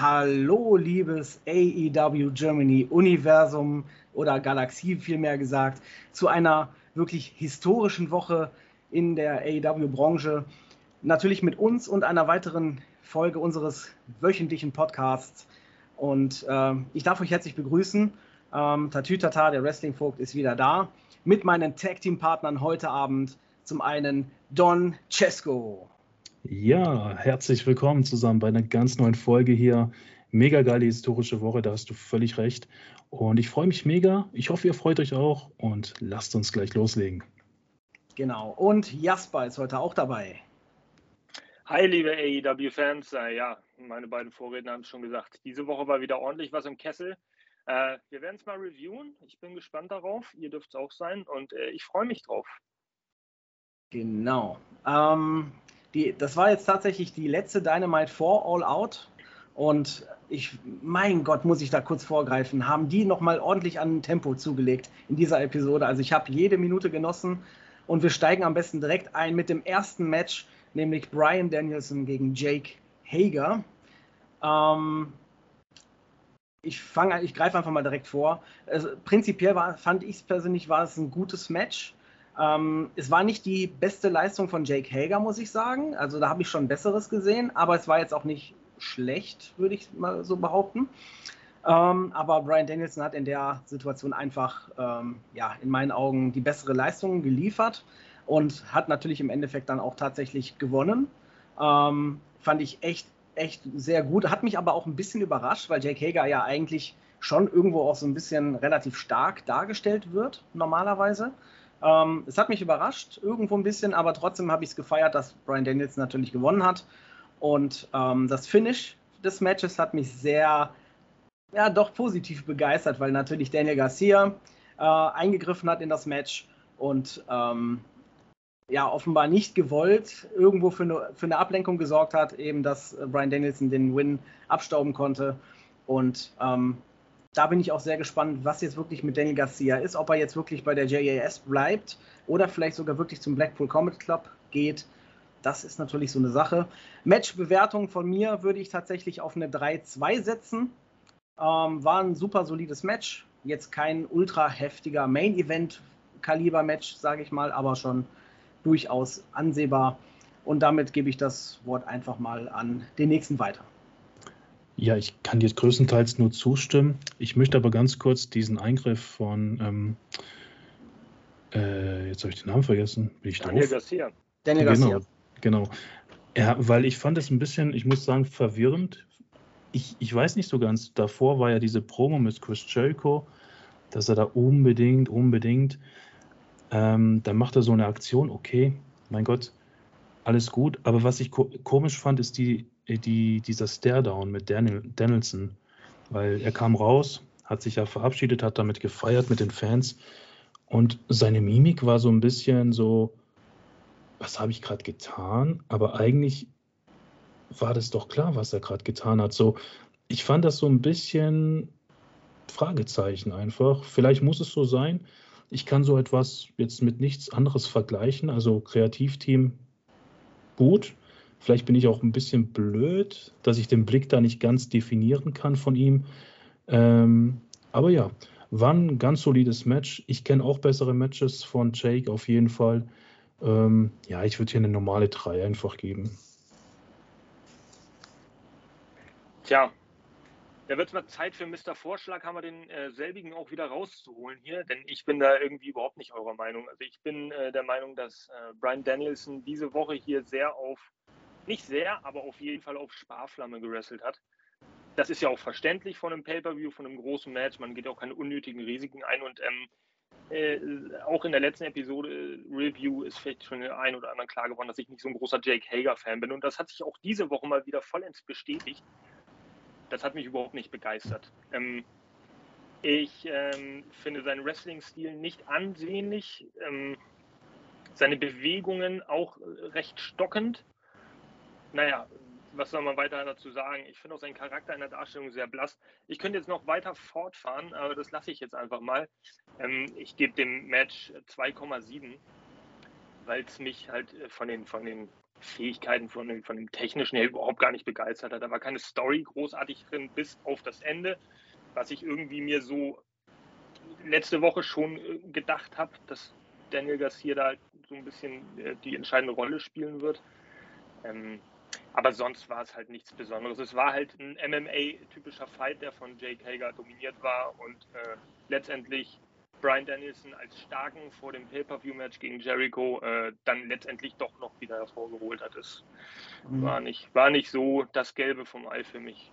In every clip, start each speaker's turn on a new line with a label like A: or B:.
A: Hallo, liebes AEW Germany Universum oder Galaxie vielmehr gesagt, zu einer wirklich historischen Woche in der AEW-Branche. Natürlich mit uns und einer weiteren Folge unseres wöchentlichen Podcasts. Und äh, ich darf euch herzlich begrüßen. Ähm, Tatütata, der Wrestling-Vogt, ist wieder da. Mit meinen Tag-Team-Partnern heute Abend. Zum einen Don Cesco.
B: Ja, herzlich willkommen zusammen bei einer ganz neuen Folge hier. Mega geile historische Woche, da hast du völlig recht. Und ich freue mich mega. Ich hoffe, ihr freut euch auch und lasst uns gleich loslegen.
A: Genau. Und Jasper ist heute auch dabei.
C: Hi, liebe AEW-Fans. Äh, ja, meine beiden Vorredner haben es schon gesagt. Diese Woche war wieder ordentlich was im Kessel. Äh, wir werden es mal reviewen. Ich bin gespannt darauf. Ihr dürft es auch sein und äh, ich freue mich drauf.
A: Genau. Ähm, die, das war jetzt tatsächlich die letzte Dynamite 4 All Out. Und ich, mein Gott, muss ich da kurz vorgreifen, haben die nochmal ordentlich an Tempo zugelegt in dieser Episode. Also ich habe jede Minute genossen und wir steigen am besten direkt ein mit dem ersten Match, nämlich Brian Danielson gegen Jake Hager. Ähm, ich fange, ich greife einfach mal direkt vor. Also, prinzipiell war, fand ich es persönlich, war es ein gutes Match. Ähm, es war nicht die beste Leistung von Jake Hager, muss ich sagen. Also da habe ich schon Besseres gesehen, aber es war jetzt auch nicht schlecht, würde ich mal so behaupten. Ähm, aber Brian Danielson hat in der Situation einfach, ähm, ja, in meinen Augen die bessere Leistung geliefert und hat natürlich im Endeffekt dann auch tatsächlich gewonnen. Ähm, fand ich echt, echt sehr gut. Hat mich aber auch ein bisschen überrascht, weil Jake Hager ja eigentlich schon irgendwo auch so ein bisschen relativ stark dargestellt wird, normalerweise. Ähm, es hat mich überrascht, irgendwo ein bisschen, aber trotzdem habe ich es gefeiert, dass Brian Daniels natürlich gewonnen hat. Und ähm, das Finish des Matches hat mich sehr, ja, doch positiv begeistert, weil natürlich Daniel Garcia äh, eingegriffen hat in das Match und ähm, ja, offenbar nicht gewollt irgendwo für eine, für eine Ablenkung gesorgt hat, eben dass Brian Danielson den Win abstauben konnte. Und ähm, da bin ich auch sehr gespannt, was jetzt wirklich mit Daniel Garcia ist, ob er jetzt wirklich bei der JAS bleibt oder vielleicht sogar wirklich zum Blackpool Combat Club geht. Das ist natürlich so eine Sache. Matchbewertung von mir würde ich tatsächlich auf eine 3-2 setzen. Ähm, war ein super solides Match. Jetzt kein ultra heftiger Main-Event-Kaliber-Match, sage ich mal, aber schon durchaus ansehbar. Und damit gebe ich das Wort einfach mal an den nächsten weiter.
B: Ja, ich kann dir größtenteils nur zustimmen. Ich möchte aber ganz kurz diesen Eingriff von, ähm, äh, jetzt habe ich den Namen vergessen. Bin ich Daniel doof? Garcia. Daniel Garcia. Genau, genau. Ja, weil ich fand es ein bisschen, ich muss sagen, verwirrend. Ich, ich weiß nicht so ganz, davor war ja diese Promo mit Chris Jericho, dass er da unbedingt, unbedingt, ähm, dann macht er so eine Aktion, okay, mein Gott, alles gut. Aber was ich ko komisch fand, ist die äh, die, dieser Stare-Down mit Daniel, Danielson, weil er kam raus, hat sich ja verabschiedet, hat damit gefeiert mit den Fans und seine Mimik war so ein bisschen so, was habe ich gerade getan? Aber eigentlich war das doch klar, was er gerade getan hat. So, ich fand das so ein bisschen Fragezeichen einfach. Vielleicht muss es so sein. Ich kann so etwas jetzt mit nichts anderes vergleichen. Also Kreativteam gut, Vielleicht bin ich auch ein bisschen blöd, dass ich den Blick da nicht ganz definieren kann von ihm. Ähm, aber ja, war ein ganz solides Match. Ich kenne auch bessere Matches von Jake auf jeden Fall. Ähm, ja, ich würde hier eine normale 3 einfach geben.
C: Tja, da wird es mal Zeit für Mr. Vorschlag, haben wir den äh, selbigen auch wieder rauszuholen hier, denn ich bin da irgendwie überhaupt nicht eurer Meinung. Also ich bin äh, der Meinung, dass äh, Brian Danielson diese Woche hier sehr auf nicht sehr, aber auf jeden Fall auf Sparflamme gewrestelt hat. Das ist ja auch verständlich von einem Pay-Per-View, von einem großen Match. Man geht auch keine unnötigen Risiken ein und ähm, äh, auch in der letzten Episode äh, Review ist vielleicht schon den einen oder anderen klar geworden, dass ich nicht so ein großer Jake Hager-Fan bin. Und das hat sich auch diese Woche mal wieder vollends bestätigt. Das hat mich überhaupt nicht begeistert. Ähm, ich ähm, finde seinen Wrestling-Stil nicht ansehnlich. Ähm, seine Bewegungen auch recht stockend naja, was soll man weiter dazu sagen? Ich finde auch seinen Charakter in der Darstellung sehr blass. Ich könnte jetzt noch weiter fortfahren, aber das lasse ich jetzt einfach mal. Ähm, ich gebe dem Match 2,7, weil es mich halt äh, von den, von den Fähigkeiten, von dem, von dem Technischen her überhaupt gar nicht begeistert hat. Da war keine Story großartig drin, bis auf das Ende, was ich irgendwie mir so letzte Woche schon äh, gedacht habe, dass Daniel Garcia da so ein bisschen äh, die entscheidende Rolle spielen wird. Ähm, aber sonst war es halt nichts Besonderes. Es war halt ein MMA-typischer Fight, der von Jake Hager dominiert war und äh, letztendlich Brian Danielson als starken vor dem Pay-Per-View-Match gegen Jericho äh, dann letztendlich doch noch wieder hervorgeholt hat. Es mhm. war, nicht, war nicht so das Gelbe vom Ei für mich.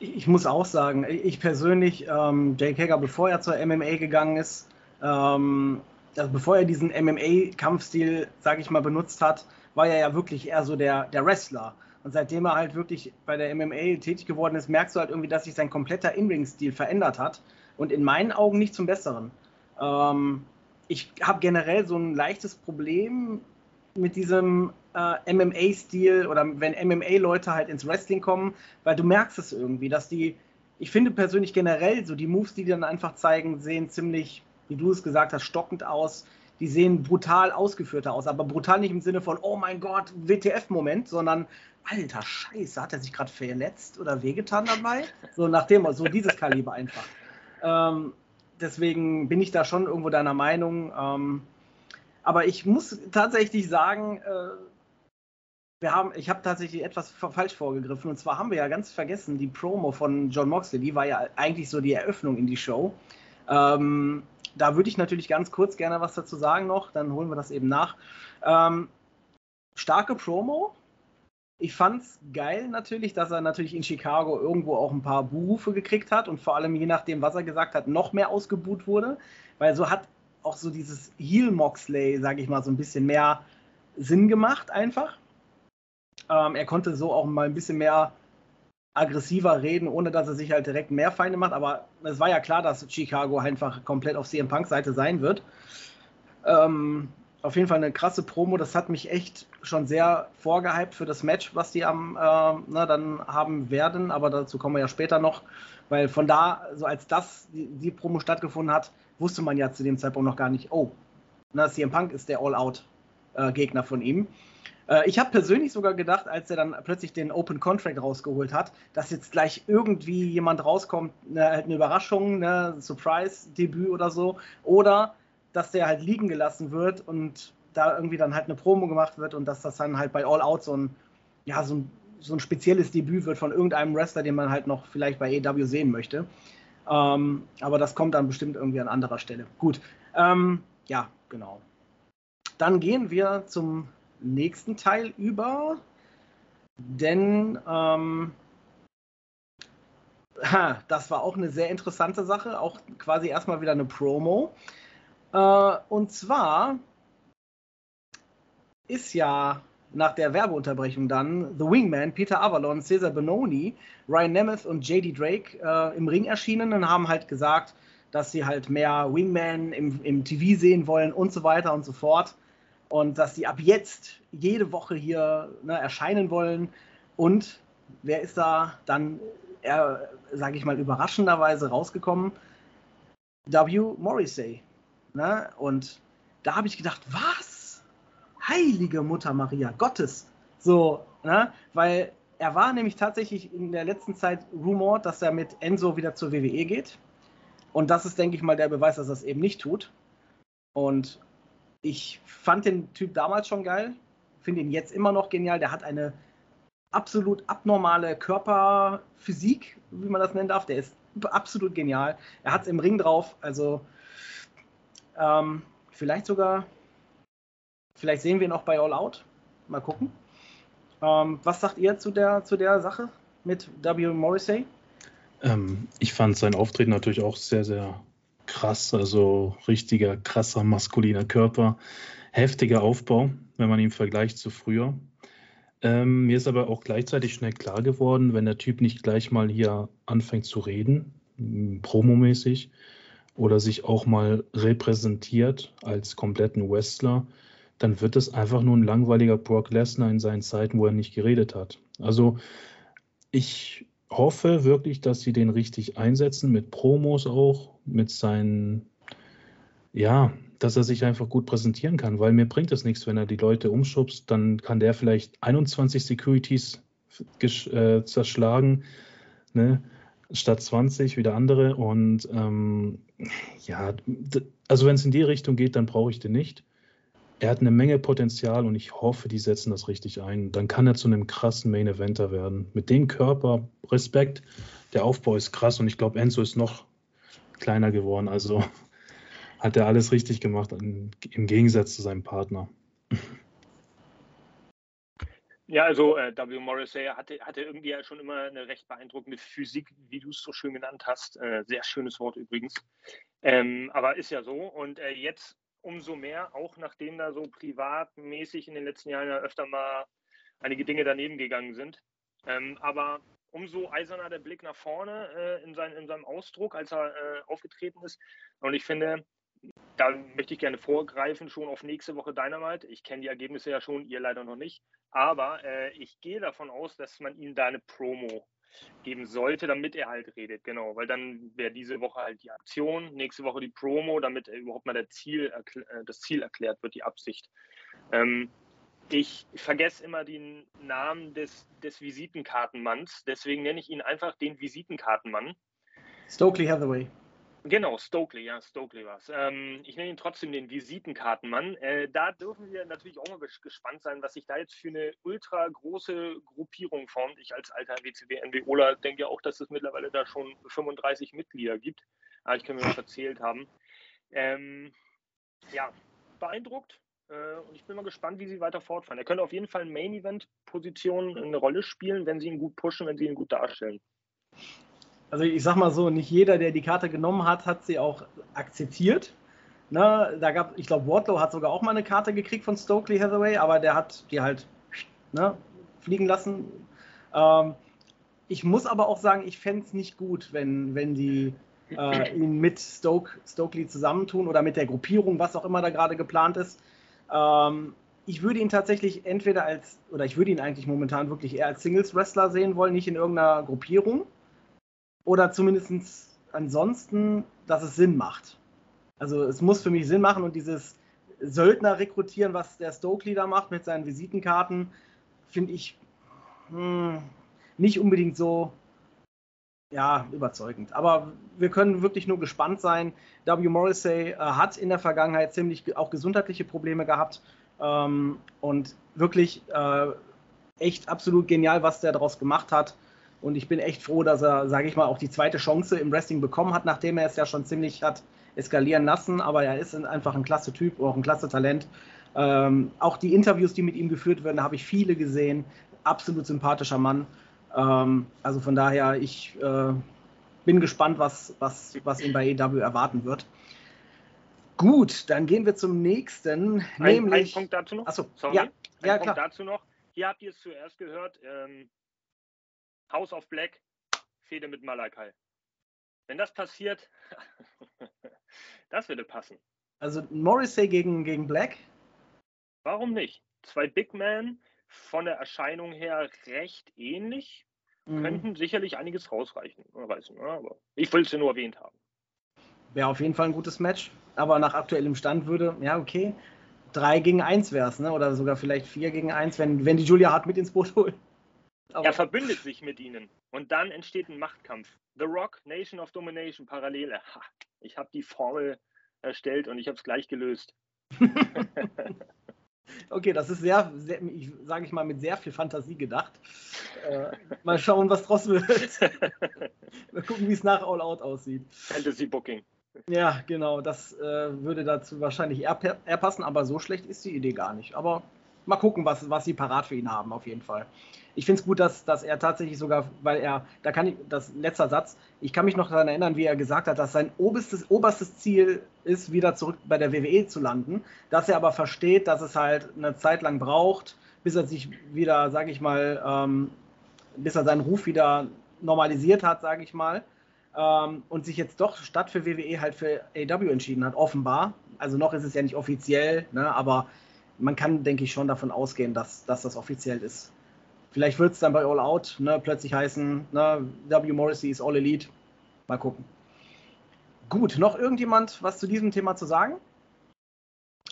A: Ich, ich muss auch sagen, ich persönlich, ähm, Jake Hager, bevor er zur MMA gegangen ist, ähm, also bevor er diesen MMA-Kampfstil, sage ich mal, benutzt hat, war er ja wirklich eher so der, der Wrestler. Und seitdem er halt wirklich bei der MMA tätig geworden ist, merkst du halt irgendwie, dass sich sein kompletter In-Ring-Stil verändert hat und in meinen Augen nicht zum Besseren. Ähm, ich habe generell so ein leichtes Problem mit diesem äh, MMA-Stil oder wenn MMA-Leute halt ins Wrestling kommen, weil du merkst es irgendwie, dass die, ich finde persönlich generell so die Moves, die die dann einfach zeigen, sehen ziemlich, wie du es gesagt hast, stockend aus. Die sehen brutal ausgeführter aus, aber brutal nicht im Sinne von, oh mein Gott, WTF-Moment, sondern alter Scheiße, hat er sich gerade verletzt oder wehgetan dabei? So nach dem, so dieses Kaliber einfach. Ähm, deswegen bin ich da schon irgendwo deiner Meinung. Ähm, aber ich muss tatsächlich sagen, äh, wir haben, ich habe tatsächlich etwas falsch vorgegriffen. Und zwar haben wir ja ganz vergessen, die Promo von John Moxley, die war ja eigentlich so die Eröffnung in die Show. Ähm, da würde ich natürlich ganz kurz gerne was dazu sagen noch, dann holen wir das eben nach. Ähm, starke Promo, ich fand's geil natürlich, dass er natürlich in Chicago irgendwo auch ein paar Buhrufe gekriegt hat und vor allem je nachdem, was er gesagt hat, noch mehr ausgebuht wurde, weil so hat auch so dieses Heel Moxley, sage ich mal, so ein bisschen mehr Sinn gemacht einfach. Ähm, er konnte so auch mal ein bisschen mehr aggressiver reden, ohne dass er sich halt direkt mehr Feinde macht, aber es war ja klar, dass Chicago einfach komplett auf CM Punk Seite sein wird. Ähm, auf jeden Fall eine krasse Promo. Das hat mich echt schon sehr vorgehypt für das Match, was die am äh, na, dann haben werden. Aber dazu kommen wir ja später noch, weil von da, so als das die, die Promo stattgefunden hat, wusste man ja zu dem Zeitpunkt noch gar nicht, oh, na, CM Punk ist der All-Out-Gegner äh, von ihm. Äh, ich habe persönlich sogar gedacht, als er dann plötzlich den Open Contract rausgeholt hat, dass jetzt gleich irgendwie jemand rauskommt, ne, halt eine Überraschung, ne, Surprise-Debüt oder so. Oder dass der halt liegen gelassen wird und da irgendwie dann halt eine Promo gemacht wird und dass das dann halt bei All Out so ein, ja, so ein, so ein spezielles Debüt wird von irgendeinem Wrestler, den man halt noch vielleicht bei EW sehen möchte. Ähm, aber das kommt dann bestimmt irgendwie an anderer Stelle. Gut, ähm, ja, genau. Dann gehen wir zum nächsten Teil über, denn ähm, ha, das war auch eine sehr interessante Sache, auch quasi erstmal wieder eine Promo. Äh, und zwar ist ja nach der Werbeunterbrechung dann The Wingman, Peter Avalon, Cesar Benoni, Ryan Nemeth und JD Drake äh, im Ring erschienen und haben halt gesagt, dass sie halt mehr Wingman im, im TV sehen wollen und so weiter und so fort. Und dass sie ab jetzt jede Woche hier ne, erscheinen wollen. Und wer ist da dann, äh, sage ich mal, überraschenderweise rausgekommen? W. Morrissey. Ne? Und da habe ich gedacht, was? Heilige Mutter Maria, Gottes. So, ne? weil er war nämlich tatsächlich in der letzten Zeit rumort, dass er mit Enzo wieder zur WWE geht. Und das ist, denke ich mal, der Beweis, dass er es eben nicht tut. Und ich fand den Typ damals schon geil, finde ihn jetzt immer noch genial. Der hat eine absolut abnormale Körperphysik, wie man das nennen darf. Der ist absolut genial. Er hat es im Ring drauf. Also ähm, vielleicht sogar, vielleicht sehen wir ihn auch bei All Out. Mal gucken. Ähm, was sagt ihr zu der, zu der Sache mit W. Morrissey?
B: Ähm, ich fand sein Auftreten natürlich auch sehr, sehr krass. Also richtiger, krasser, maskuliner Körper. Heftiger Aufbau, wenn man ihn vergleicht zu früher. Ähm, mir ist aber auch gleichzeitig schnell klar geworden, wenn der Typ nicht gleich mal hier anfängt zu reden, promomäßig, oder sich auch mal repräsentiert als kompletten Wrestler, dann wird es einfach nur ein langweiliger Brock Lesnar in seinen Zeiten, wo er nicht geredet hat. Also ich hoffe wirklich, dass sie den richtig einsetzen, mit Promos auch, mit seinen Ja, dass er sich einfach gut präsentieren kann, weil mir bringt es nichts, wenn er die Leute umschubst, dann kann der vielleicht 21 Securities äh, zerschlagen, ne? Statt 20 wieder andere. Und ähm, ja, also wenn es in die Richtung geht, dann brauche ich den nicht. Er hat eine Menge Potenzial und ich hoffe, die setzen das richtig ein. Dann kann er zu einem krassen Main Eventer werden. Mit dem Körper, Respekt, der Aufbau ist krass und ich glaube, Enzo ist noch kleiner geworden. Also hat er alles richtig gemacht, im Gegensatz zu seinem Partner.
C: Ja, also äh, W. Morrissey hatte, hatte irgendwie ja schon immer eine recht beeindruckende Physik, wie du es so schön genannt hast. Äh, sehr schönes Wort übrigens. Ähm, aber ist ja so. Und äh, jetzt umso mehr, auch nachdem da so privatmäßig in den letzten Jahren ja öfter mal einige Dinge daneben gegangen sind. Ähm, aber umso eiserner der Blick nach vorne äh, in, sein, in, seinem Ausdruck, als er äh, aufgetreten ist. Und ich finde, da möchte ich gerne vorgreifen, schon auf nächste Woche Dynamite. Ich kenne die Ergebnisse ja schon, ihr leider noch nicht. Aber äh, ich gehe davon aus, dass man ihm da eine Promo geben sollte, damit er halt redet. Genau, weil dann wäre diese Woche halt die Aktion, nächste Woche die Promo, damit überhaupt mal Ziel, äh, das Ziel erklärt wird, die Absicht. Ähm, ich vergesse immer den Namen des, des Visitenkartenmanns, deswegen nenne ich ihn einfach den Visitenkartenmann.
A: Stokely Hathaway.
C: Genau, Stokely, ja, Stokely war es. Ähm, ich nenne ihn trotzdem den Visitenkartenmann. Äh, da dürfen wir natürlich auch mal gespannt sein, was sich da jetzt für eine ultra große Gruppierung formt. Ich als alter WCW-NWOler denke auch, dass es mittlerweile da schon 35 Mitglieder gibt. Aber ich kann mir das erzählt haben. Ähm, ja, beeindruckt. Äh, und ich bin mal gespannt, wie sie weiter fortfahren. Er könnte auf jeden Fall in Main-Event-Positionen eine Rolle spielen, wenn sie ihn gut pushen, wenn sie ihn gut darstellen
A: also ich sag mal so, nicht jeder, der die Karte genommen hat, hat sie auch akzeptiert. Ne, da gab, ich glaube, Wardlow hat sogar auch mal eine Karte gekriegt von Stokely Hathaway, aber der hat die halt ne, fliegen lassen. Ähm, ich muss aber auch sagen, ich fände es nicht gut, wenn, wenn die äh, ihn mit Stoke, Stokely zusammentun oder mit der Gruppierung, was auch immer da gerade geplant ist. Ähm, ich würde ihn tatsächlich entweder als, oder ich würde ihn eigentlich momentan wirklich eher als Singles-Wrestler sehen wollen, nicht in irgendeiner Gruppierung oder zumindest ansonsten, dass es Sinn macht. Also es muss für mich Sinn machen und dieses Söldner rekrutieren, was der Stokely da macht mit seinen Visitenkarten, finde ich hm, nicht unbedingt so ja, überzeugend. Aber wir können wirklich nur gespannt sein. W. Morrissey äh, hat in der Vergangenheit ziemlich auch gesundheitliche Probleme gehabt ähm, und wirklich äh, echt absolut genial, was der daraus gemacht hat. Und ich bin echt froh, dass er, sage ich mal, auch die zweite Chance im Wrestling bekommen hat, nachdem er es ja schon ziemlich hat eskalieren lassen. Aber er ist einfach ein klasse Typ, auch ein klasse Talent. Ähm, auch die Interviews, die mit ihm geführt werden, habe ich viele gesehen. Absolut sympathischer Mann. Ähm, also von daher, ich äh, bin gespannt, was, was, was ihn bei EW erwarten wird. Gut, dann gehen wir zum nächsten.
C: Ein, nämlich, ein Punkt dazu noch.
A: Achso, sorry. Ja, ein
C: ja, Punkt klar. dazu noch. Hier habt ihr es zuerst gehört. Ähm, House of Black, Fehde mit Malakai. Wenn das passiert, das würde passen.
A: Also Morrissey gegen, gegen Black?
C: Warum nicht? Zwei Big Men, von der Erscheinung her recht ähnlich, mhm. könnten sicherlich einiges rausreichen. Reißen, ne? aber ich will es ja nur erwähnt haben.
A: Wäre auf jeden Fall ein gutes Match, aber nach aktuellem Stand würde, ja, okay, 3 gegen 1 wäre es, ne? oder sogar vielleicht 4 gegen 1, wenn, wenn die Julia Hart mit ins Boot holt.
C: Aber er verbündet sich mit ihnen und dann entsteht ein Machtkampf. The Rock, Nation of Domination, Parallele. Ha, ich habe die Formel erstellt und ich habe es gleich gelöst.
A: okay, das ist sehr, sehr ich sage ich mal, mit sehr viel Fantasie gedacht. Äh, mal schauen, was draus wird. mal gucken, wie es nach All Out aussieht.
C: Fantasy Booking.
A: Ja, genau, das äh, würde dazu wahrscheinlich eher, eher passen, aber so schlecht ist die Idee gar nicht. Aber mal gucken, was, was sie parat für ihn haben, auf jeden Fall. Ich finde es gut, dass, dass er tatsächlich sogar, weil er, da kann ich, das letzter Satz, ich kann mich noch daran erinnern, wie er gesagt hat, dass sein oberstes, oberstes Ziel ist, wieder zurück bei der WWE zu landen, dass er aber versteht, dass es halt eine Zeit lang braucht, bis er sich wieder, sage ich mal, ähm, bis er seinen Ruf wieder normalisiert hat, sage ich mal, ähm, und sich jetzt doch statt für WWE halt für AW entschieden hat, offenbar. Also noch ist es ja nicht offiziell, ne, aber man kann, denke ich, schon davon ausgehen, dass, dass das offiziell ist. Vielleicht wird es dann bei All Out ne, plötzlich heißen, ne, W. Morrissey ist All Elite. Mal gucken. Gut, noch irgendjemand was zu diesem Thema zu sagen?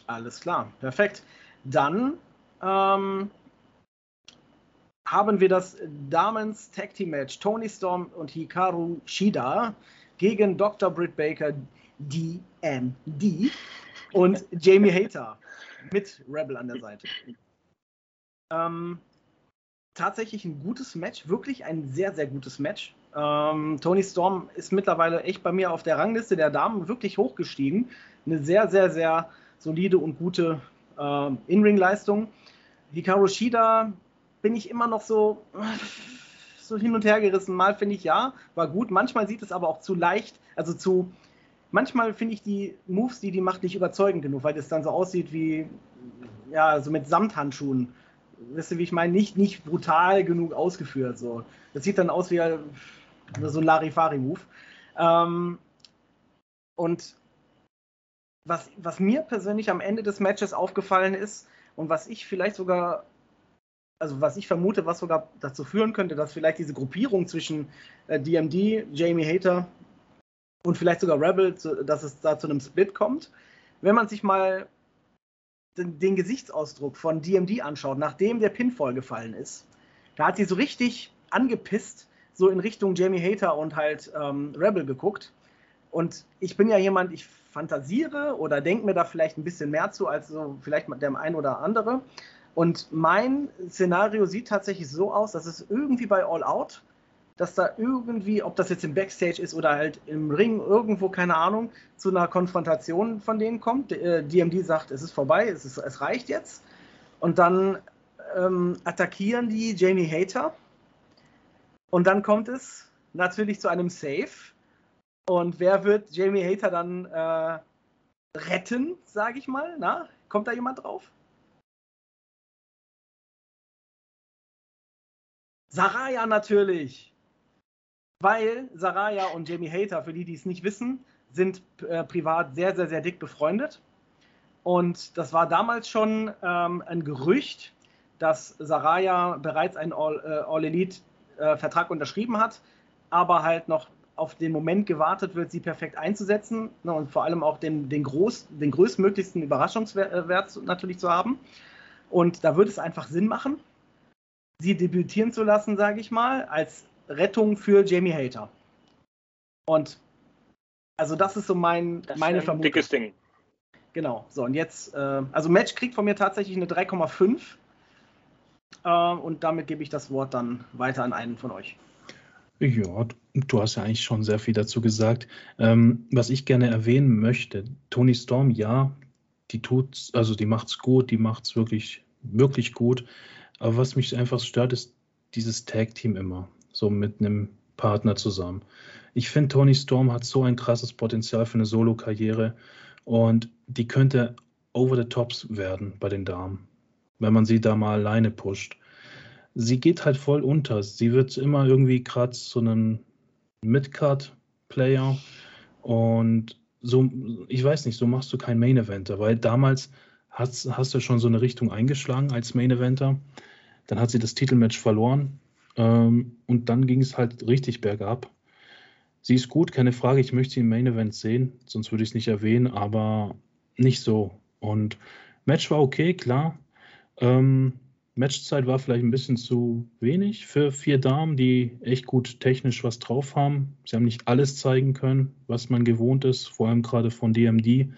A: Alles klar, perfekt. Dann ähm, haben wir das Damens Tag Team Match Tony Storm und Hikaru Shida gegen Dr. Britt Baker, DMD und Jamie Hater mit Rebel an der Seite. Ähm, tatsächlich ein gutes Match, wirklich ein sehr, sehr gutes Match. Ähm, Tony Storm ist mittlerweile echt bei mir auf der Rangliste der Damen wirklich hochgestiegen. Eine sehr, sehr, sehr solide und gute äh, In-Ring-Leistung. Hikaru Shida bin ich immer noch so, so hin und her gerissen. Mal finde ich ja, war gut. Manchmal sieht es aber auch zu leicht, also zu. Manchmal finde ich die Moves, die die macht, nicht überzeugend genug, weil das dann so aussieht wie, ja, so mit Samthandschuhen. Wisst ihr, wie ich meine? Nicht, nicht brutal genug ausgeführt. So. Das sieht dann aus wie so ein Larifari-Move. Ähm, und was, was mir persönlich am Ende des Matches aufgefallen ist und was ich vielleicht sogar, also was ich vermute, was sogar dazu führen könnte, dass vielleicht diese Gruppierung zwischen äh, DMD, Jamie Hater und vielleicht sogar Rebel, dass es da zu einem Split kommt. Wenn man sich mal den, den Gesichtsausdruck von DMD anschaut, nachdem der Pinfall gefallen ist, da hat sie so richtig angepisst, so in Richtung Jamie Hater und halt ähm, Rebel geguckt. Und ich bin ja jemand, ich fantasiere oder denke mir da vielleicht ein bisschen mehr zu als so vielleicht der ein oder andere. Und mein Szenario sieht tatsächlich so aus, dass es irgendwie bei All Out, dass da irgendwie, ob das jetzt im Backstage ist oder halt im Ring, irgendwo, keine Ahnung, zu einer Konfrontation von denen kommt. DMD äh, sagt, es ist vorbei, es, ist, es reicht jetzt. Und dann ähm, attackieren die Jamie Hater. Und dann kommt es natürlich zu einem Save und wer wird Jamie Hater dann äh, retten, sage ich mal? Na, kommt da jemand drauf? Saraya natürlich. Weil Saraya und Jamie Hater, für die, die es nicht wissen, sind äh, privat sehr, sehr, sehr dick befreundet. Und das war damals schon ähm, ein Gerücht, dass Saraya bereits einen All-Elite-Vertrag All äh, unterschrieben hat, aber halt noch auf den Moment gewartet wird, sie perfekt einzusetzen ne, und vor allem auch den, den, groß, den größtmöglichsten Überraschungswert natürlich zu haben. Und da würde es einfach Sinn machen, sie debütieren zu lassen, sage ich mal, als Rettung für Jamie Hater. Und also das ist so mein, das meine Vermutung. Dickes Ding. Genau. So, und jetzt, äh, also Match kriegt von mir tatsächlich eine 3,5. Äh, und damit gebe ich das Wort dann weiter an einen von euch.
B: Ja, du hast ja eigentlich schon sehr viel dazu gesagt. Ähm, was ich gerne erwähnen möchte, Tony Storm, ja, die tut's, also die macht's gut, die macht's wirklich, wirklich gut. Aber was mich einfach stört, ist dieses Tag-Team immer, so mit einem Partner zusammen. Ich finde, Tony Storm hat so ein krasses Potenzial für eine Solo-Karriere und die könnte over the tops werden bei den Damen, wenn man sie da mal alleine pusht sie geht halt voll unter. Sie wird immer irgendwie gerade so einem Midcard-Player und so, ich weiß nicht, so machst du kein Main Eventer, weil damals hast, hast du schon so eine Richtung eingeschlagen als Main Eventer. Dann hat sie das Titelmatch verloren ähm, und dann ging es halt richtig bergab. Sie ist gut, keine Frage, ich möchte sie im Main Event sehen, sonst würde ich es nicht erwähnen, aber nicht so. Und Match war okay, klar. Ähm, Matchzeit war vielleicht ein bisschen zu wenig für vier Damen, die echt gut technisch was drauf haben. Sie haben nicht alles zeigen können, was man gewohnt ist, vor allem gerade von DMD.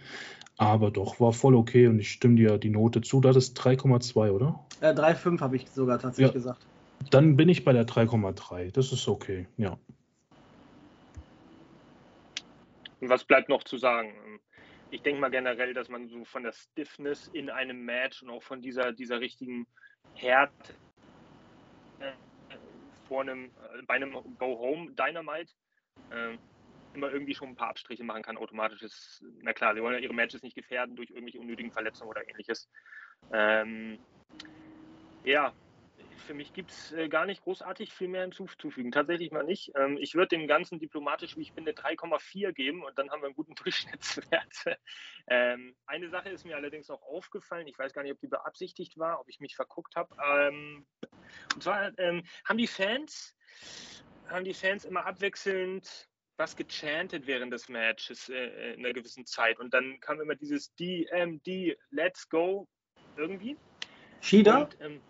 B: Aber doch, war voll okay und ich stimme dir die Note zu. Das ist 3,2, oder?
A: Äh, 3,5 habe ich sogar tatsächlich ja. gesagt.
B: Dann bin ich bei der 3,3. Das ist okay, ja.
C: Was bleibt noch zu sagen? Ich denke mal generell, dass man so von der Stiffness in einem Match und auch von dieser, dieser richtigen Herd äh, vor einem, äh, bei einem Go-Home Dynamite äh, immer irgendwie schon ein paar Abstriche machen kann, automatisch ist, na klar, sie wollen ja ihre Matches nicht gefährden durch irgendwelche unnötigen Verletzungen oder ähnliches. Ähm, ja, für mich gibt es äh, gar nicht großartig viel mehr hinzuzufügen. Tatsächlich mal nicht. Ähm, ich würde dem Ganzen diplomatisch, wie ich bin, eine 3,4 geben und dann haben wir einen guten Durchschnittswert. ähm, eine Sache ist mir allerdings auch aufgefallen. Ich weiß gar nicht, ob die beabsichtigt war, ob ich mich verguckt habe. Ähm, und zwar ähm, haben die Fans, haben die Fans immer abwechselnd was gechantet während des Matches äh, in einer gewissen Zeit. Und dann kam immer dieses DMD, Let's Go irgendwie.
A: Shida?
C: Und, ähm,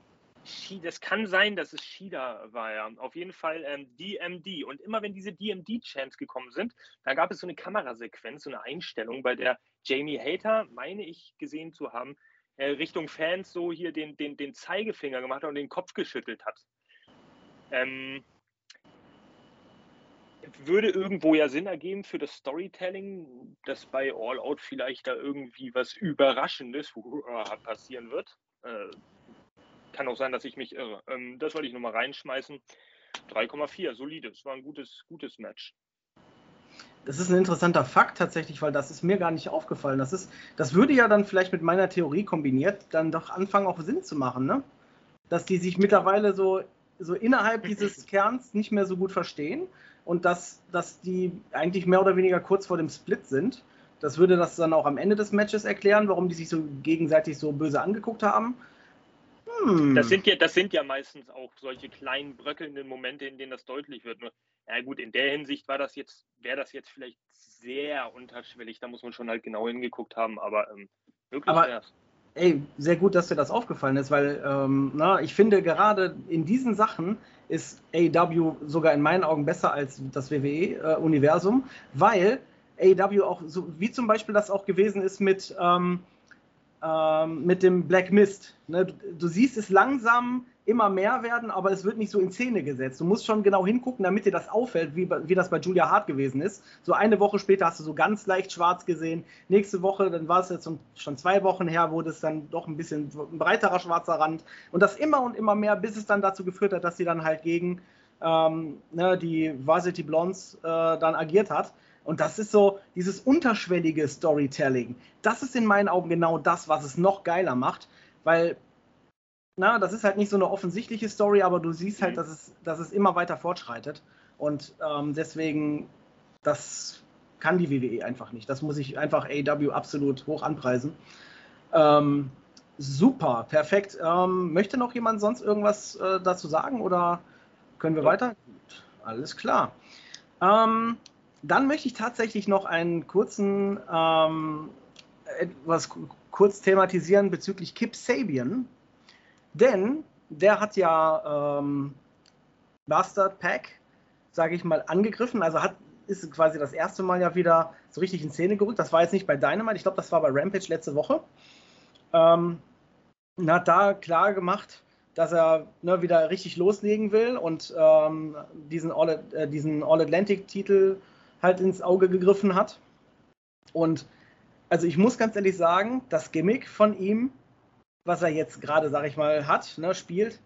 C: das kann sein, dass es Shida war, ja. Auf jeden Fall ähm, DMD. Und immer wenn diese DMD-Chants gekommen sind, da gab es so eine Kamerasequenz, so eine Einstellung, bei der Jamie Hater, meine ich gesehen zu haben, äh, Richtung Fans so hier den, den, den Zeigefinger gemacht hat und den Kopf geschüttelt hat. Ähm, würde irgendwo ja Sinn ergeben für das Storytelling, dass bei All Out vielleicht da irgendwie was Überraschendes passieren wird. Äh, kann auch sein, dass ich mich irre. Ähm, das wollte ich nochmal reinschmeißen. 3,4, solide. Es war ein gutes, gutes Match.
A: Das ist ein interessanter Fakt tatsächlich, weil das ist mir gar nicht aufgefallen. Das, ist, das würde ja dann vielleicht mit meiner Theorie kombiniert dann doch anfangen, auch Sinn zu machen, ne? Dass die sich mittlerweile so, so innerhalb dieses Kerns nicht mehr so gut verstehen und dass, dass die eigentlich mehr oder weniger kurz vor dem Split sind. Das würde das dann auch am Ende des Matches erklären, warum die sich so gegenseitig so böse angeguckt haben.
C: Hm. Das, sind ja, das sind ja meistens auch solche kleinen bröckelnden Momente, in denen das deutlich wird. Nur, ja gut, in der Hinsicht war das jetzt, wäre das jetzt vielleicht sehr unterschwellig. Da muss man schon halt genau hingeguckt haben, aber ähm,
A: möglich wäre es. Ey, sehr gut, dass dir das aufgefallen ist, weil ähm, na, ich finde gerade in diesen Sachen ist AEW sogar in meinen Augen besser als das WWE-Universum, äh, weil AEW auch, so, wie zum Beispiel das auch gewesen ist mit ähm, ähm, mit dem Black Mist. Ne? Du, du, siehst es langsam immer mehr werden, aber es wird nicht so in Szene gesetzt. Du musst schon genau hingucken, damit dir das auffällt, wie, wie das bei Julia Hart gewesen ist. So eine Woche später hast du so ganz leicht schwarz gesehen. Nächste Woche, dann war es jetzt schon zwei Wochen her, wurde es dann doch ein bisschen ein breiterer schwarzer Rand. Und das immer und immer mehr, bis es dann dazu geführt hat, dass sie dann halt gegen ähm, ne, die Varsity Blondes äh, dann agiert hat. Und das ist so dieses unterschwellige Storytelling. Das ist in meinen Augen genau das, was es noch geiler macht, weil na, das ist halt nicht so eine offensichtliche Story, aber du siehst halt, mhm. dass es, dass es immer weiter fortschreitet. Und ähm, deswegen, das kann die WWE einfach nicht. Das muss ich einfach AW absolut hoch anpreisen. Ähm, super, perfekt. Ähm, möchte noch jemand sonst irgendwas äh, dazu sagen oder können wir ja. weiter? Gut, alles klar. Dann möchte ich tatsächlich noch einen kurzen, ähm, etwas kurz thematisieren bezüglich Kip Sabian. Denn der hat ja ähm, Bastard Pack, sage ich mal, angegriffen. Also hat, ist quasi das erste Mal ja wieder so richtig in Szene gerückt. Das war jetzt nicht bei Dynamite, ich glaube, das war bei Rampage letzte Woche. Ähm, und hat da klar gemacht, dass er ne, wieder richtig loslegen will und ähm, diesen All-Atlantic-Titel All halt ins Auge gegriffen hat. Und also ich muss ganz ehrlich sagen, das Gimmick von ihm, was er jetzt gerade, sag ich mal, hat, ne, spielt,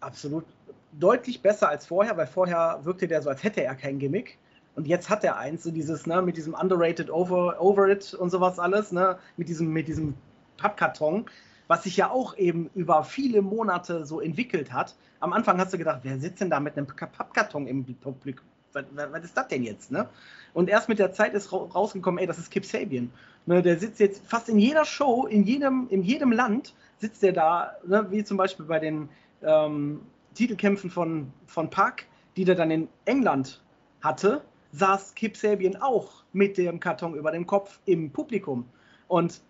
A: absolut deutlich besser als vorher, weil vorher wirkte der so, als hätte er kein Gimmick. Und jetzt hat er eins, so dieses, ne, mit diesem underrated over, over it und sowas alles, ne, mit diesem, mit diesem Pappkarton, was sich ja auch eben über viele Monate so entwickelt hat. Am Anfang hast du gedacht, wer sitzt denn da mit einem Pappkarton im Publikum? Was, was, ist das denn jetzt? Ne? Und erst mit der Zeit ist rausgekommen, ey, das ist Kip Sabian. Ne, der sitzt jetzt fast in jeder Show, in jedem, in jedem Land sitzt der da, ne, wie zum Beispiel bei den ähm, Titelkämpfen von, von Park, die der dann in England hatte, saß Kip Sabian auch mit dem Karton über dem Kopf im Publikum. Und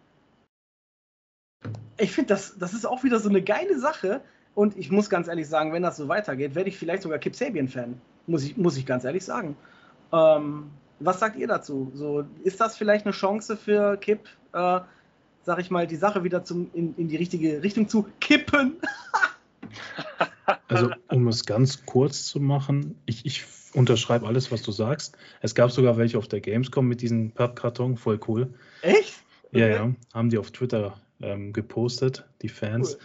A: ich finde, das, das ist auch wieder so eine geile Sache. Und ich muss ganz ehrlich sagen, wenn das so weitergeht, werde ich vielleicht sogar Kip Sabian-Fan muss ich, muss ich ganz ehrlich sagen. Ähm, was sagt ihr dazu? So, ist das vielleicht eine Chance für Kipp, äh, sag ich mal, die Sache wieder zum, in, in die richtige Richtung zu kippen?
B: also, um es ganz kurz zu machen, ich, ich unterschreibe alles, was du sagst. Es gab sogar welche auf der Gamescom mit diesem Pappkarton, voll cool.
A: Echt?
B: Okay. Ja, ja, haben die auf Twitter ähm, gepostet, die Fans. Cool.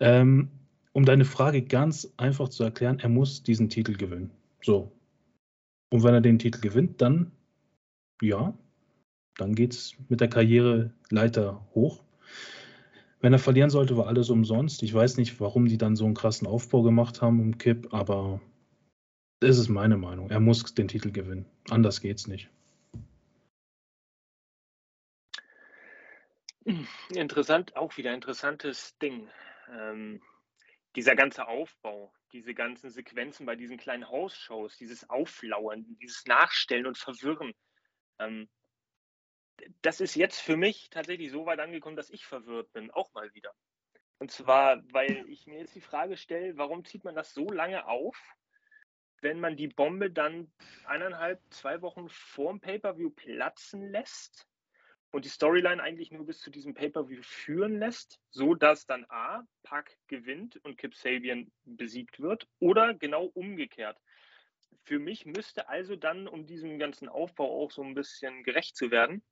B: Ähm, um deine Frage ganz einfach zu erklären, er muss diesen Titel gewinnen. So. Und wenn er den Titel gewinnt, dann ja, dann geht es mit der Karriere Leiter hoch. Wenn er verlieren sollte, war alles umsonst. Ich weiß nicht, warum die dann so einen krassen Aufbau gemacht haben um Kipp, aber das ist meine Meinung. Er muss den Titel gewinnen. Anders geht's nicht.
C: Interessant, auch wieder interessantes Ding. Ähm, dieser ganze Aufbau, diese ganzen Sequenzen bei diesen kleinen Hausshows, dieses Auflauern, dieses Nachstellen und Verwirren, ähm, das ist jetzt für mich tatsächlich so weit angekommen, dass ich verwirrt bin, auch mal wieder. Und zwar, weil ich mir jetzt die Frage stelle, warum zieht man das so lange auf, wenn man die Bombe dann eineinhalb, zwei Wochen vorm Pay-Per-View platzen lässt und die Storyline eigentlich nur bis zu diesem Pay-Per-View führen lässt, so dass dann A, Pack gewinnt und Kip Sabian besiegt wird oder genau umgekehrt. Für mich müsste also dann, um diesem ganzen Aufbau auch so ein bisschen gerecht zu werden,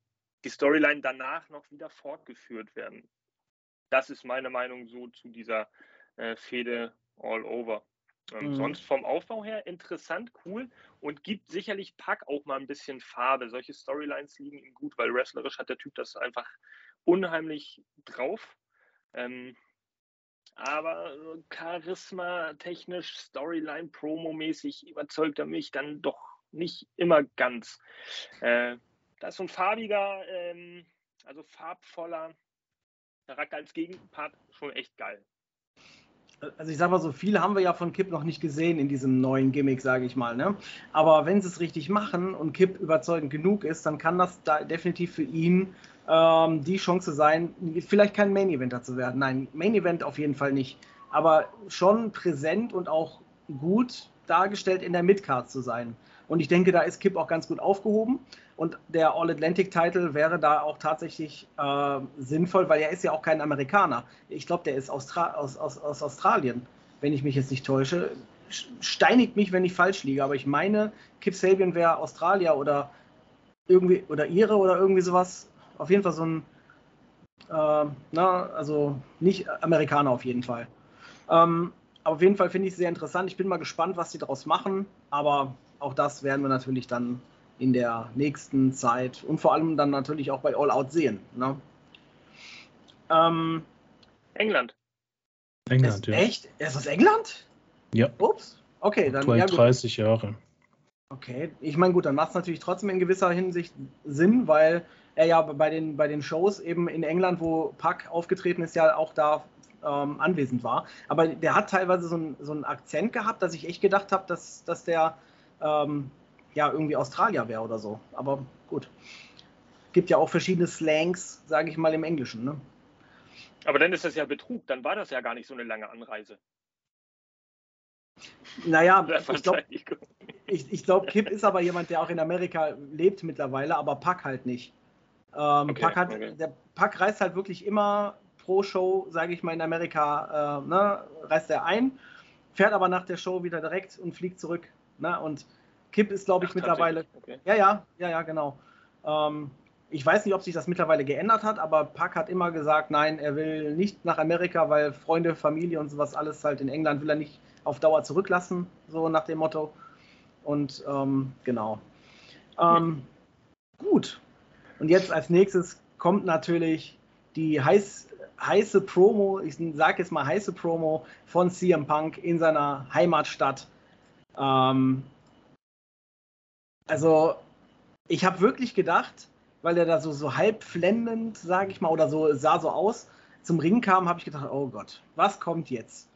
C: die Storyline danach noch wieder fortgeführt werden. Das ist meine Meinung so zu dieser äh, Fehde all over. Ähm, mhm. Sonst vom Aufbau her interessant, cool und gibt sicherlich Pack auch mal ein bisschen Farbe. Solche Storylines liegen ihm gut, weil wrestlerisch hat der Typ das einfach unheimlich drauf. Ähm, aber Charisma, technisch, Storyline, Promo-mäßig überzeugt er mich dann doch nicht immer ganz. Äh, das ist so ein farbiger, ähm, also farbvoller Charakter als Gegenpart schon echt geil
A: also ich sag mal so, viel haben wir ja von Kip noch nicht gesehen in diesem neuen Gimmick, sage ich mal. Ne? Aber wenn sie es richtig machen und Kip überzeugend genug ist, dann kann das da definitiv für ihn ähm, die Chance sein, vielleicht kein Main Eventer zu werden. Nein, Main Event auf jeden Fall nicht. Aber schon präsent und auch gut dargestellt in der Midcard zu sein. Und ich denke, da ist Kip auch ganz gut aufgehoben. Und der All-Atlantic-Title wäre da auch tatsächlich äh, sinnvoll, weil er ist ja auch kein Amerikaner. Ich glaube, der ist Austra aus, aus, aus Australien, wenn ich mich jetzt nicht täusche. Steinigt mich, wenn ich falsch liege, aber ich meine, Kip Sabian wäre Australier oder irgendwie oder Ihre oder irgendwie sowas. Auf jeden Fall so ein, äh, na, also nicht Amerikaner auf jeden Fall. Ähm, aber auf jeden Fall finde ich es sehr interessant. Ich bin mal gespannt, was sie daraus machen, aber auch das werden wir natürlich dann in der nächsten Zeit und vor allem dann natürlich auch bei All Out sehen. Ne?
C: Ähm, England.
A: England, ist, ja. Echt? Er ist aus England?
B: Ja.
A: Ups. Okay, dann.
B: Ja, 30 Jahre.
A: Okay, ich meine, gut, dann macht es natürlich trotzdem in gewisser Hinsicht Sinn, weil er ja bei den, bei den Shows eben in England, wo Puck aufgetreten ist, ja auch da ähm, anwesend war. Aber der hat teilweise so, ein, so einen Akzent gehabt, dass ich echt gedacht habe, dass, dass der ähm, ja, irgendwie Australier wäre oder so. Aber gut. Gibt ja auch verschiedene Slangs, sage ich mal, im Englischen. Ne?
C: Aber dann ist das ja Betrug, dann war das ja gar nicht so eine lange Anreise.
A: Naja, ich glaube, ich, ich glaub, Kip ist aber jemand, der auch in Amerika lebt mittlerweile, aber Pack halt nicht. Ähm, okay, Pack, hat, okay. der Pack reist halt wirklich immer pro Show, sage ich mal, in Amerika, äh, ne, reist er ein, fährt aber nach der Show wieder direkt und fliegt zurück. Ne? Und Kip ist, glaube ich, Ach, mittlerweile. Okay. Ja, ja, ja, ja, genau. Ähm, ich weiß nicht, ob sich das mittlerweile geändert hat, aber Pack hat immer gesagt, nein, er will nicht nach Amerika, weil Freunde, Familie und sowas alles halt in England will er nicht auf Dauer zurücklassen, so nach dem Motto. Und ähm, genau. Ähm, gut. Und jetzt als nächstes kommt natürlich die heiß, heiße Promo, ich sage jetzt mal heiße Promo von CM Punk in seiner Heimatstadt. Ähm, also, ich habe wirklich gedacht, weil er da so, so halb flendend, sage ich mal, oder so sah so aus, zum Ring kam, habe ich gedacht, oh Gott, was kommt jetzt?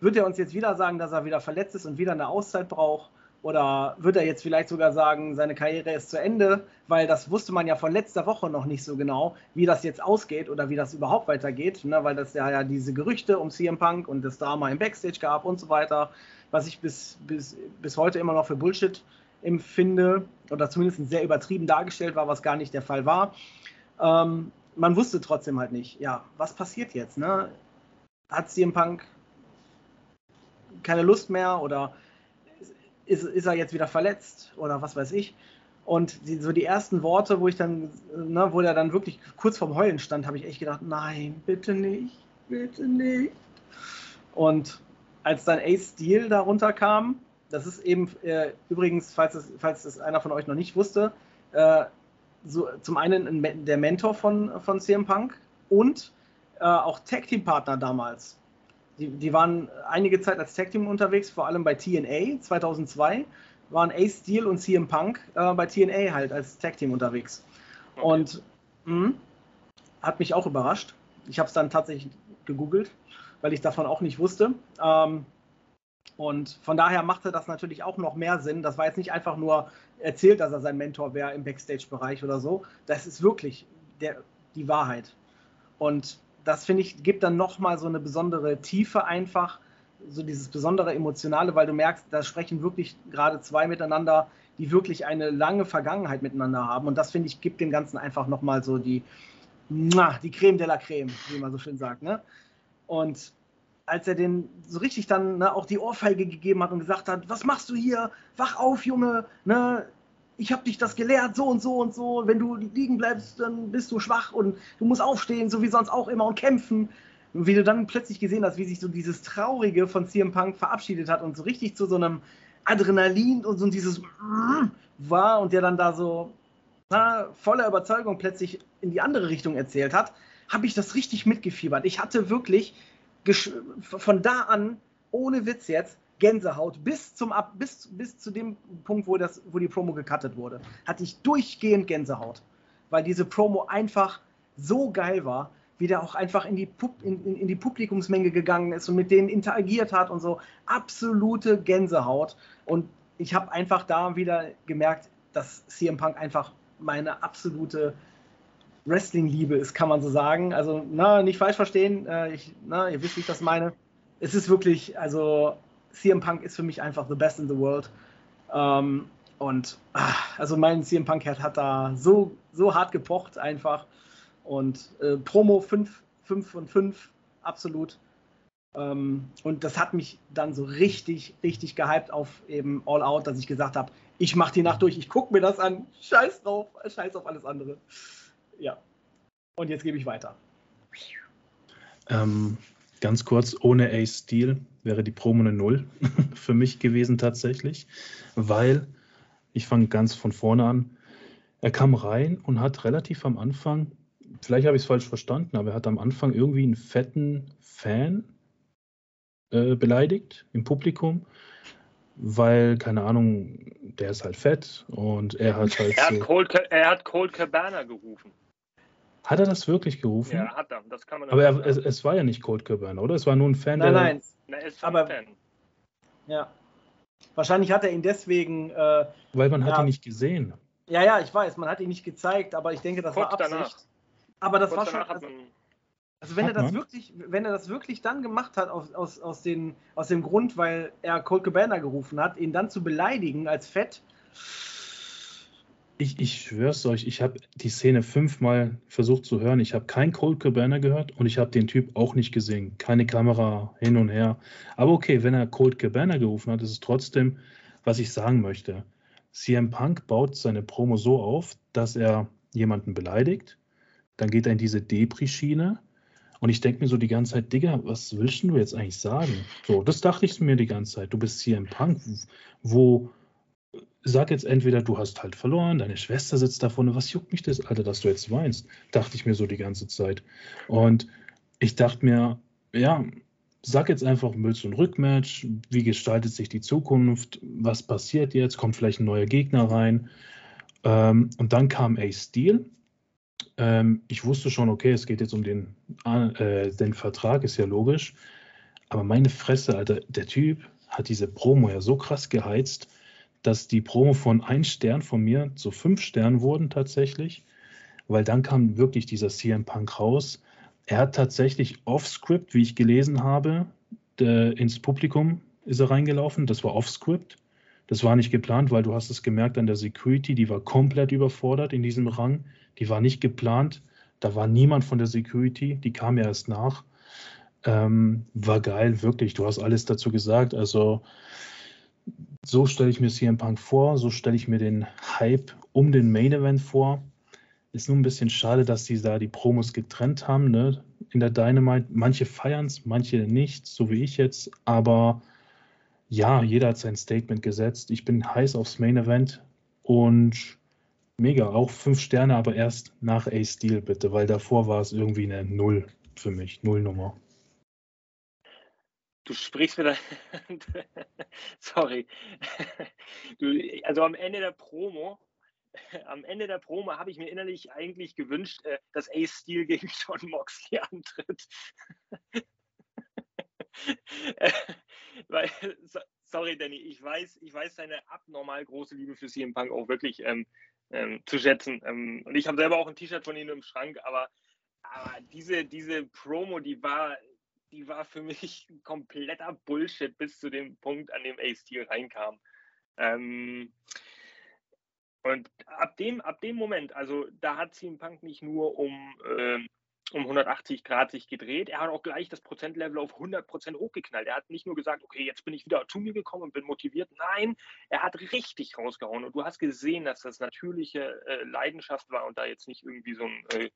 A: Wird er uns jetzt wieder sagen, dass er wieder verletzt ist und wieder eine Auszeit braucht? Oder wird er jetzt vielleicht sogar sagen, seine Karriere ist zu Ende? Weil das wusste man ja von letzter Woche noch nicht so genau, wie das jetzt ausgeht oder wie das überhaupt weitergeht. Ne? Weil das ja, ja diese Gerüchte um CM Punk und das Drama im Backstage gab und so weiter, was ich bis, bis, bis heute immer noch für Bullshit empfinde oder zumindest sehr übertrieben dargestellt war, was gar nicht der Fall war. Ähm, man wusste trotzdem halt nicht, ja, was passiert jetzt? Ne? Hat CM Punk keine Lust mehr oder ist, ist er jetzt wieder verletzt oder was weiß ich? Und die, so die ersten Worte, wo ich dann, ne, wo er dann wirklich kurz vorm Heulen stand, habe ich echt gedacht, nein, bitte nicht, bitte nicht. Und als dann Ace Steel darunter kam, das ist eben äh, übrigens, falls es, falls es einer von euch noch nicht wusste, äh, so, zum einen ein, der Mentor von, von CM Punk und äh, auch Tag Team Partner damals. Die, die waren einige Zeit als Tag Team unterwegs, vor allem bei TNA 2002 waren Ace Steel und CM Punk äh, bei TNA halt als Tag Team unterwegs. Okay. Und mh, hat mich auch überrascht. Ich habe es dann tatsächlich gegoogelt weil ich davon auch nicht wusste. Ähm, und von daher machte das natürlich auch noch mehr Sinn. Das war jetzt nicht einfach nur erzählt, dass er sein Mentor wäre im Backstage-Bereich oder so. Das ist wirklich der, die Wahrheit. Und das finde ich, gibt dann nochmal so eine besondere Tiefe einfach, so dieses besondere Emotionale, weil du merkst, da sprechen wirklich gerade zwei miteinander, die wirklich eine lange Vergangenheit miteinander haben. Und das finde ich, gibt dem Ganzen einfach nochmal so die, die Creme de la Creme, wie man so schön sagt. Ne? Und als er den so richtig dann ne, auch die Ohrfeige gegeben hat und gesagt hat, was machst du hier? Wach auf, Junge, ne? Ich habe dich das gelehrt, so und so und so. Wenn du liegen bleibst, dann bist du schwach und du musst aufstehen, so wie sonst auch immer und kämpfen. Und wie du dann plötzlich gesehen hast, wie sich so dieses Traurige von CM Punk verabschiedet hat und so richtig zu so einem Adrenalin und so dieses war und der dann da so na, voller Überzeugung plötzlich in die andere Richtung erzählt hat, habe ich das richtig mitgefiebert. Ich hatte wirklich von da an, ohne Witz jetzt, Gänsehaut bis, zum, bis, bis zu dem Punkt, wo, das, wo die Promo gecuttet wurde. Hatte ich durchgehend Gänsehaut, weil diese Promo einfach so geil war, wie der auch einfach in die, Pub, in, in, in die Publikumsmenge gegangen ist und mit denen interagiert hat und so. Absolute Gänsehaut. Und ich habe einfach da wieder gemerkt, dass CM Punk einfach meine absolute Wrestling-Liebe ist, kann man so sagen. Also, na, nicht falsch verstehen, äh, ich, na, ihr wisst, wie ich das meine. Es ist wirklich, also CM Punk ist für mich einfach the best in the world. Ähm, und ach, also mein CM Punk hat da so, so hart gepocht einfach. Und äh, Promo 5, 5 von 5, absolut. Ähm, und das hat mich dann so richtig, richtig gehypt auf eben All Out, dass ich gesagt habe, ich mache die Nacht durch, ich gucke mir das an, scheiß drauf, scheiß auf alles andere. Ja. Und jetzt gebe ich weiter.
B: Ähm, ganz kurz, ohne Ace Steel wäre die Promo eine Null für mich gewesen tatsächlich, weil ich fange ganz von vorne an. Er kam rein und hat relativ am Anfang, vielleicht habe ich es falsch verstanden, aber er hat am Anfang irgendwie einen fetten Fan äh, beleidigt im Publikum, weil, keine Ahnung, der ist halt fett und er hat halt.
C: Er hat, so Cold, er hat Cold Cabana gerufen.
B: Hat er das wirklich gerufen?
C: Ja, hat er. Das kann man
B: aber er, es, es, war ja nicht Cold Cabana, oder? Es war nur ein Fan.
A: Nein, der nein. Na, er ist aber, Fan. Ja. Wahrscheinlich hat er ihn deswegen. Äh,
B: Weil man ja, hat ihn nicht gesehen.
A: Ja, ja, ich weiß, man hat ihn nicht gezeigt, aber ich denke, das Kurz war Absicht. Danach. Aber das Kurz war schon. Also, also wenn er das wirklich, wenn er das wirklich dann gemacht hat aus, aus, aus, den, aus dem Grund, weil er Cold Cabana gerufen hat, ihn dann zu beleidigen als Fett,
B: ich, ich schwör's euch, ich habe die Szene fünfmal versucht zu hören. Ich habe kein Cold Cabana gehört und ich habe den Typ auch nicht gesehen. Keine Kamera hin und her. Aber okay, wenn er Cold Cabana gerufen hat, ist es trotzdem, was ich sagen möchte. CM Punk baut seine Promo so auf, dass er jemanden beleidigt. Dann geht er in diese Depri-Schiene. Und ich denke mir so die ganze Zeit, Digga, was willst du jetzt eigentlich sagen? So, das dachte ich mir die ganze Zeit. Du bist CM Punk. Wo, sag jetzt entweder, du hast halt verloren, deine Schwester sitzt da vorne, was juckt mich das, Alter, dass du jetzt weinst? Dachte ich mir so die ganze Zeit. Und ich dachte mir, ja, sag jetzt einfach, du ein Rückmatch? Wie gestaltet sich die Zukunft? Was passiert jetzt? Kommt vielleicht ein neuer Gegner rein? Ähm, und dann kam Ace Steel. Ähm, ich wusste schon, okay, es geht jetzt um den, äh, den Vertrag, ist ja logisch. Aber meine Fresse, Alter, der Typ hat diese Promo ja so krass geheizt dass die Promo von ein Stern von mir zu fünf Sternen wurden tatsächlich, weil dann kam wirklich dieser CM Punk raus. Er hat tatsächlich off-script, wie ich gelesen habe, ins Publikum ist er reingelaufen. Das war off-script. Das war nicht geplant, weil du hast es gemerkt an der Security, die war komplett überfordert in diesem Rang. Die war nicht geplant. Da war niemand von der Security, die kam ja erst nach. Ähm, war geil, wirklich. Du hast alles dazu gesagt. Also so stelle ich mir CM Punk vor, so stelle ich mir den Hype um den Main Event vor. Ist nur ein bisschen schade, dass die da die Promos getrennt haben, ne? In der Dynamite. Manche feiern es, manche nicht, so wie ich jetzt. Aber ja, jeder hat sein Statement gesetzt. Ich bin heiß aufs Main Event und mega. Auch fünf Sterne, aber erst nach Ace Steel bitte, weil davor war es irgendwie eine Null für mich. Nullnummer.
C: Du sprichst mir da. Sorry. Du, also am Ende der Promo, am Ende der Promo habe ich mir innerlich eigentlich gewünscht, äh, dass Ace Steel gegen John Moxley antritt. Weil, sorry, Danny, ich weiß, ich weiß deine abnormal große Liebe für CM Punk auch wirklich ähm, ähm, zu schätzen. Ähm, und ich habe selber auch ein T-Shirt von ihm im Schrank, aber, aber diese, diese Promo, die war, die war für mich kompletter Bullshit bis zu dem Punkt, an dem Ace Steel reinkam. Ähm, und ab dem, ab dem Moment, also da hat CM Punk nicht nur um, äh, um 180 Grad sich gedreht, er hat auch gleich das Prozentlevel auf 100 Prozent hochgeknallt. Er hat nicht nur gesagt, okay, jetzt bin ich wieder zu mir gekommen und bin motiviert. Nein, er hat richtig rausgehauen. Und du hast gesehen, dass das natürliche äh, Leidenschaft war und da jetzt nicht irgendwie so ein äh,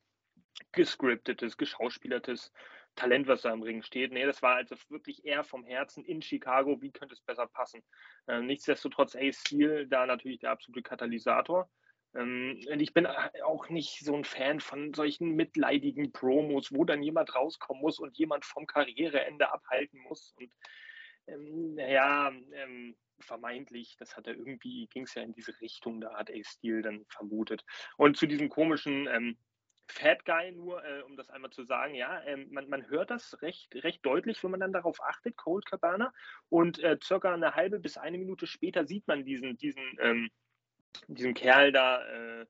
C: gescriptetes, geschauspielertes Talent, was da im Ring steht. Nee, das war also wirklich eher vom Herzen in Chicago. Wie könnte es besser passen? Ähm, nichtsdestotrotz Ace Steel da natürlich der absolute Katalysator. Ähm, und ich bin auch nicht so ein Fan von solchen mitleidigen Promos, wo dann jemand rauskommen muss und jemand vom Karriereende abhalten muss. Und ähm, naja, ähm, vermeintlich, das hat er irgendwie, ging es ja in diese Richtung, da hat Ace Steel dann vermutet. Und zu diesem komischen ähm, Fat Guy nur, äh, um das einmal zu sagen, ja, ähm, man, man hört das recht, recht deutlich, wenn man dann darauf achtet, Cold Cabana. Und äh, circa eine halbe bis eine Minute später sieht man diesen, diesen, ähm, diesen Kerl da äh,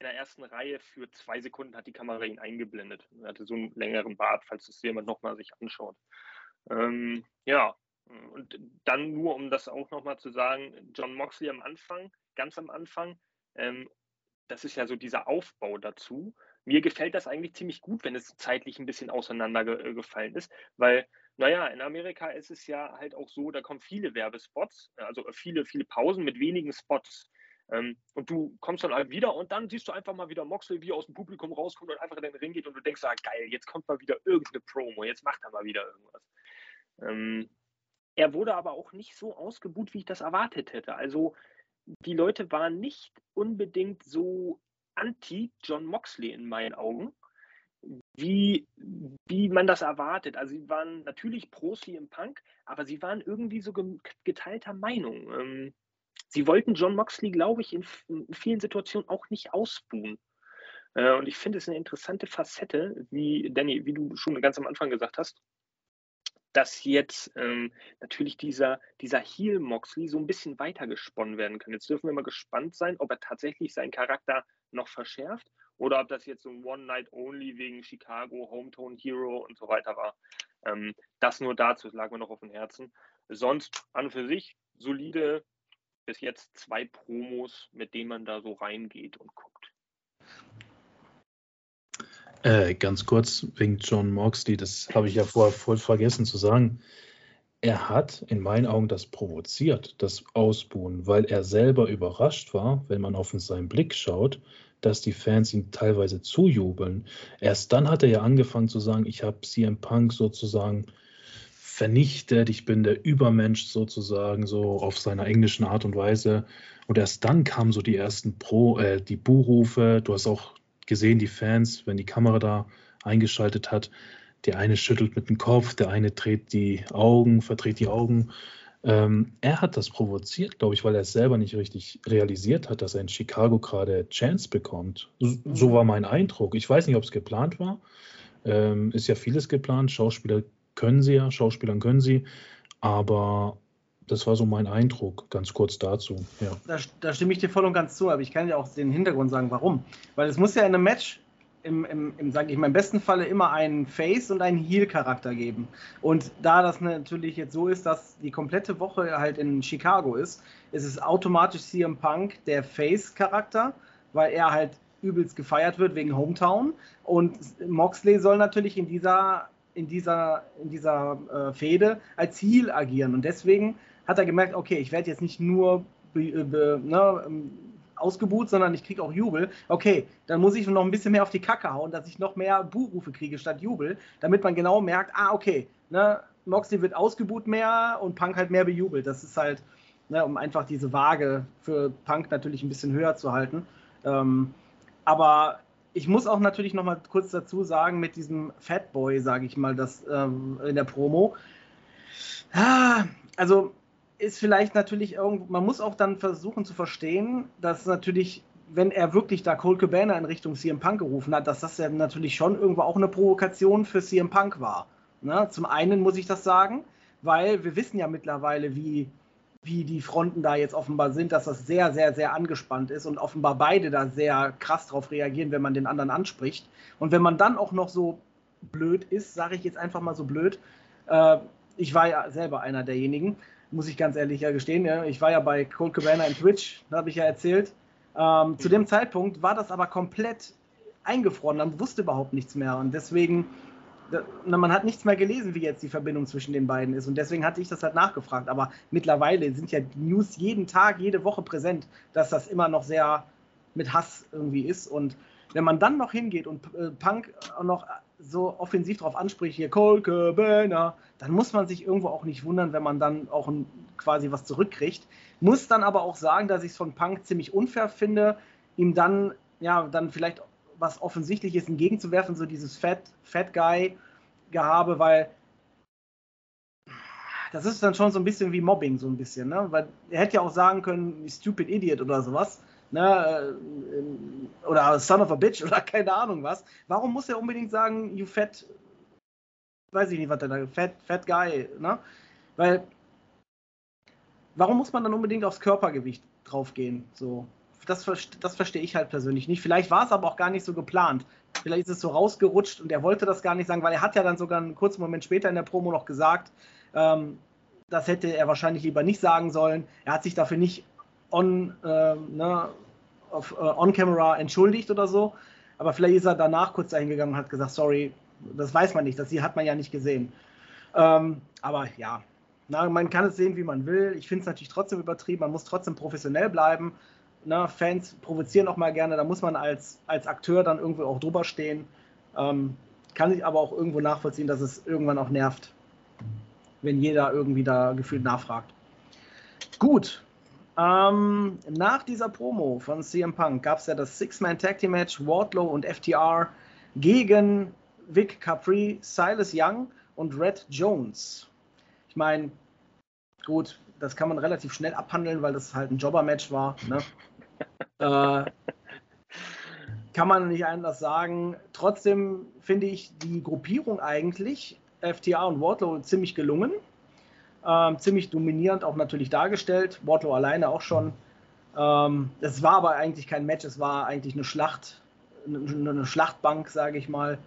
C: in der ersten Reihe für zwei Sekunden hat die Kamera ihn eingeblendet. Er hatte so einen längeren Bart, falls das jemand nochmal sich anschaut. Ähm, ja, und dann nur, um das auch nochmal zu sagen, John Moxley am Anfang, ganz am Anfang, ähm, das ist ja so dieser Aufbau dazu mir gefällt das eigentlich ziemlich gut, wenn es zeitlich ein bisschen auseinandergefallen ist, weil, naja, in Amerika ist es ja halt auch so, da kommen viele Werbespots, also viele, viele Pausen mit wenigen Spots. Ähm, und du kommst dann halt wieder und dann siehst du einfach mal wieder Moxley, wie aus dem Publikum rauskommt und einfach in den Ring geht und du denkst, ah, geil, jetzt kommt mal wieder irgendeine Promo, jetzt macht er mal wieder irgendwas. Ähm, er wurde aber auch nicht so ausgebuht, wie ich das erwartet hätte. Also die Leute waren nicht unbedingt so anti-John Moxley in meinen Augen, wie, wie man das erwartet. Also sie waren natürlich pro CM Punk, aber sie waren irgendwie so geteilter Meinung. Ähm, sie wollten John Moxley, glaube ich, in, in, vielen Situationen auch nicht ausbuhen. Äh, und ich finde es eine interessante Facette, wie Danny, wie du schon ganz am Anfang gesagt hast, dass jetzt ähm, natürlich dieser, dieser Heel Moxley so ein bisschen weiter gesponnen werden kann. Jetzt dürfen wir mal gespannt sein, ob er tatsächlich seinen Charakter noch verschärft oder ob das jetzt so ein One-Night-Only wegen Chicago, Hometown Hero und so weiter war. Ähm, das nur dazu, das lag mir noch auf dem Herzen. Sonst an und für sich solide bis jetzt zwei Promos, mit denen man da so reingeht und guckt.
B: Äh, ganz kurz wegen John Moxley, das habe ich ja vorher voll vergessen zu sagen er hat in meinen Augen das provoziert, das Ausbuhen, weil er selber überrascht war, wenn man auf seinen Blick schaut, dass die Fans ihm teilweise zujubeln. Erst dann hat er ja angefangen zu sagen, ich habe CM Punk sozusagen vernichtet, ich bin der Übermensch sozusagen, so auf seiner englischen Art und Weise. Und erst dann kamen so die ersten Pro, äh, die Buhrufe. Du hast auch gesehen, die Fans, wenn die Kamera da eingeschaltet hat, der eine schüttelt mit dem Kopf, der eine dreht die Augen, verdreht die Augen. Ähm, er hat das provoziert, glaube ich, weil er es selber nicht richtig realisiert hat, dass er in Chicago gerade Chance bekommt. So, mhm. war mein Eindruck. Ich weiß nicht, ob es geplant war. Ähm, ist ja vieles geplant. Schauspieler können sie ja, Schauspielern können sie. Aber das war so mein Eindruck, ganz kurz dazu. Ja.
A: Da, da, stimme ich dir voll und ganz zu, aber ich kann dir auch den Hintergrund sagen, warum. Weil es muss ja in einem Match im, im, im sage ich mal, im besten Falle immer einen Face- und einen Heel-Charakter geben. Und da das natürlich jetzt so ist, dass die komplette Woche halt in Chicago ist, ist es automatisch CM Punk der Face-Charakter, weil er halt übelst gefeiert wird wegen Hometown. Und Moxley soll natürlich in dieser, in dieser, in dieser äh, Fehde als Heel agieren. Und deswegen hat er gemerkt, okay, ich werde jetzt nicht nur be, be, ne, ausgebuht, sondern ich kriege auch Jubel. Okay, dann muss ich noch ein bisschen mehr auf die Kacke hauen, dass ich noch mehr Buhrufe kriege statt Jubel, damit man genau merkt, ah, okay, ne, Moxley wird ausgebuht mehr und Punk halt mehr bejubelt. Das ist halt, ne, um einfach diese Waage für Punk natürlich ein bisschen höher zu halten. Ähm, aber ich muss auch natürlich noch mal kurz dazu sagen, mit diesem Fatboy, sage ich mal, das ähm, in der Promo. Ah, also ist vielleicht natürlich irgendwo, man muss auch dann versuchen zu verstehen, dass natürlich, wenn er wirklich da Cole Cabana in Richtung CM Punk gerufen hat, dass das ja natürlich schon irgendwo auch eine Provokation für CM Punk war. Ne? Zum einen muss ich das sagen, weil wir wissen ja mittlerweile, wie, wie die Fronten da jetzt offenbar sind, dass das sehr, sehr, sehr angespannt ist und offenbar beide da sehr krass drauf reagieren, wenn man den anderen anspricht. Und wenn man dann auch noch so blöd ist, sage ich jetzt einfach mal so blöd, äh, ich war ja selber einer derjenigen, muss ich ganz ehrlich gestehen. Ja. Ich war ja bei Cold Cabana in Twitch, da habe ich ja erzählt. Ähm, zu dem Zeitpunkt war das aber komplett eingefroren, man wusste überhaupt nichts mehr. Und deswegen, man hat nichts mehr gelesen, wie jetzt die Verbindung zwischen den beiden ist. Und deswegen hatte ich das halt nachgefragt. Aber mittlerweile sind ja News jeden Tag, jede Woche präsent, dass das immer noch sehr mit Hass irgendwie ist. Und wenn man dann noch hingeht und äh, Punk noch so offensiv darauf anspricht, hier Cole Cabana, dann muss man sich irgendwo auch nicht wundern, wenn man dann auch ein, quasi was zurückkriegt. Muss dann aber auch sagen, dass ich es von Punk ziemlich unfair finde, ihm dann, ja, dann vielleicht was Offensichtliches entgegenzuwerfen, so dieses Fat, Fat Guy-Gehabe, weil das ist dann schon so ein bisschen wie Mobbing, so ein bisschen, ne? Weil er hätte ja auch sagen können, stupid idiot oder sowas ne, oder Son of a Bitch oder keine Ahnung was. Warum muss er unbedingt sagen, you fat, weiß ich nicht, was der da, fat, fat guy, ne? Weil, warum muss man dann unbedingt aufs Körpergewicht draufgehen? So, das, das verstehe ich halt persönlich nicht. Vielleicht war es aber auch gar nicht so geplant. Vielleicht ist es so rausgerutscht und er wollte das gar nicht sagen, weil er hat ja dann sogar einen kurzen Moment später in der Promo noch gesagt, ähm, das hätte er wahrscheinlich lieber nicht sagen sollen. Er hat sich dafür nicht on, äh, ne, auf, äh, on camera entschuldigt oder so. Aber vielleicht ist er danach kurz dahin gegangen und hat gesagt, sorry, das weiß man nicht, das hat man ja nicht gesehen. Ähm, aber ja, na, man kann es sehen, wie man will. Ich finde es natürlich trotzdem übertrieben. Man muss trotzdem professionell bleiben. Na, Fans provozieren auch mal gerne. Da muss man als, als Akteur dann irgendwo auch drüber stehen. Ähm, kann ich aber auch irgendwo nachvollziehen, dass es irgendwann auch nervt, wenn jeder irgendwie da gefühlt nachfragt. Gut, ähm, nach dieser Promo von CM Punk gab es ja das Six-Man-Tag-Team-Match Wardlow und FTR gegen Vic Capri, Silas Young und Red Jones. Ich meine, gut, das kann man relativ schnell abhandeln, weil das halt ein Jobber-Match war. Ne? äh, kann man nicht anders sagen. Trotzdem finde ich die Gruppierung eigentlich, FTR und Wardlow, ziemlich gelungen. Ähm, ziemlich dominierend auch natürlich dargestellt. Wardlow alleine auch schon. Ähm, es war aber eigentlich kein Match, es war eigentlich eine Schlacht, eine, eine Schlachtbank, sage ich mal.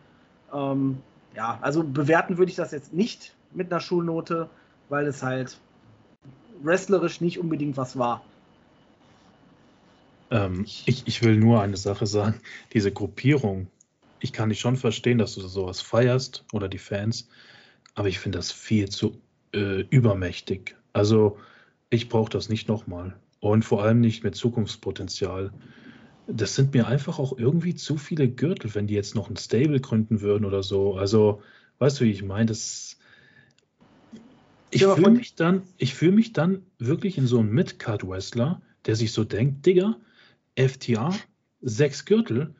A: Ähm, ja, also bewerten würde ich das jetzt nicht mit einer Schulnote, weil es halt wrestlerisch nicht unbedingt was war.
B: Ähm, ich, ich will nur eine Sache sagen. Diese Gruppierung, ich kann dich schon verstehen, dass du sowas feierst oder die Fans, aber ich finde das viel zu äh, übermächtig. Also ich brauche das nicht nochmal. Und vor allem nicht mit Zukunftspotenzial. Das sind mir einfach auch irgendwie zu viele Gürtel, wenn die jetzt noch ein Stable gründen würden oder so. Also, weißt du, wie ich meine? Das. Ich fühle mich dann, ich fühle mich dann wirklich in so einem Mid-Card-Wrestler, der sich so denkt, Digga, FTA, sechs Gürtel,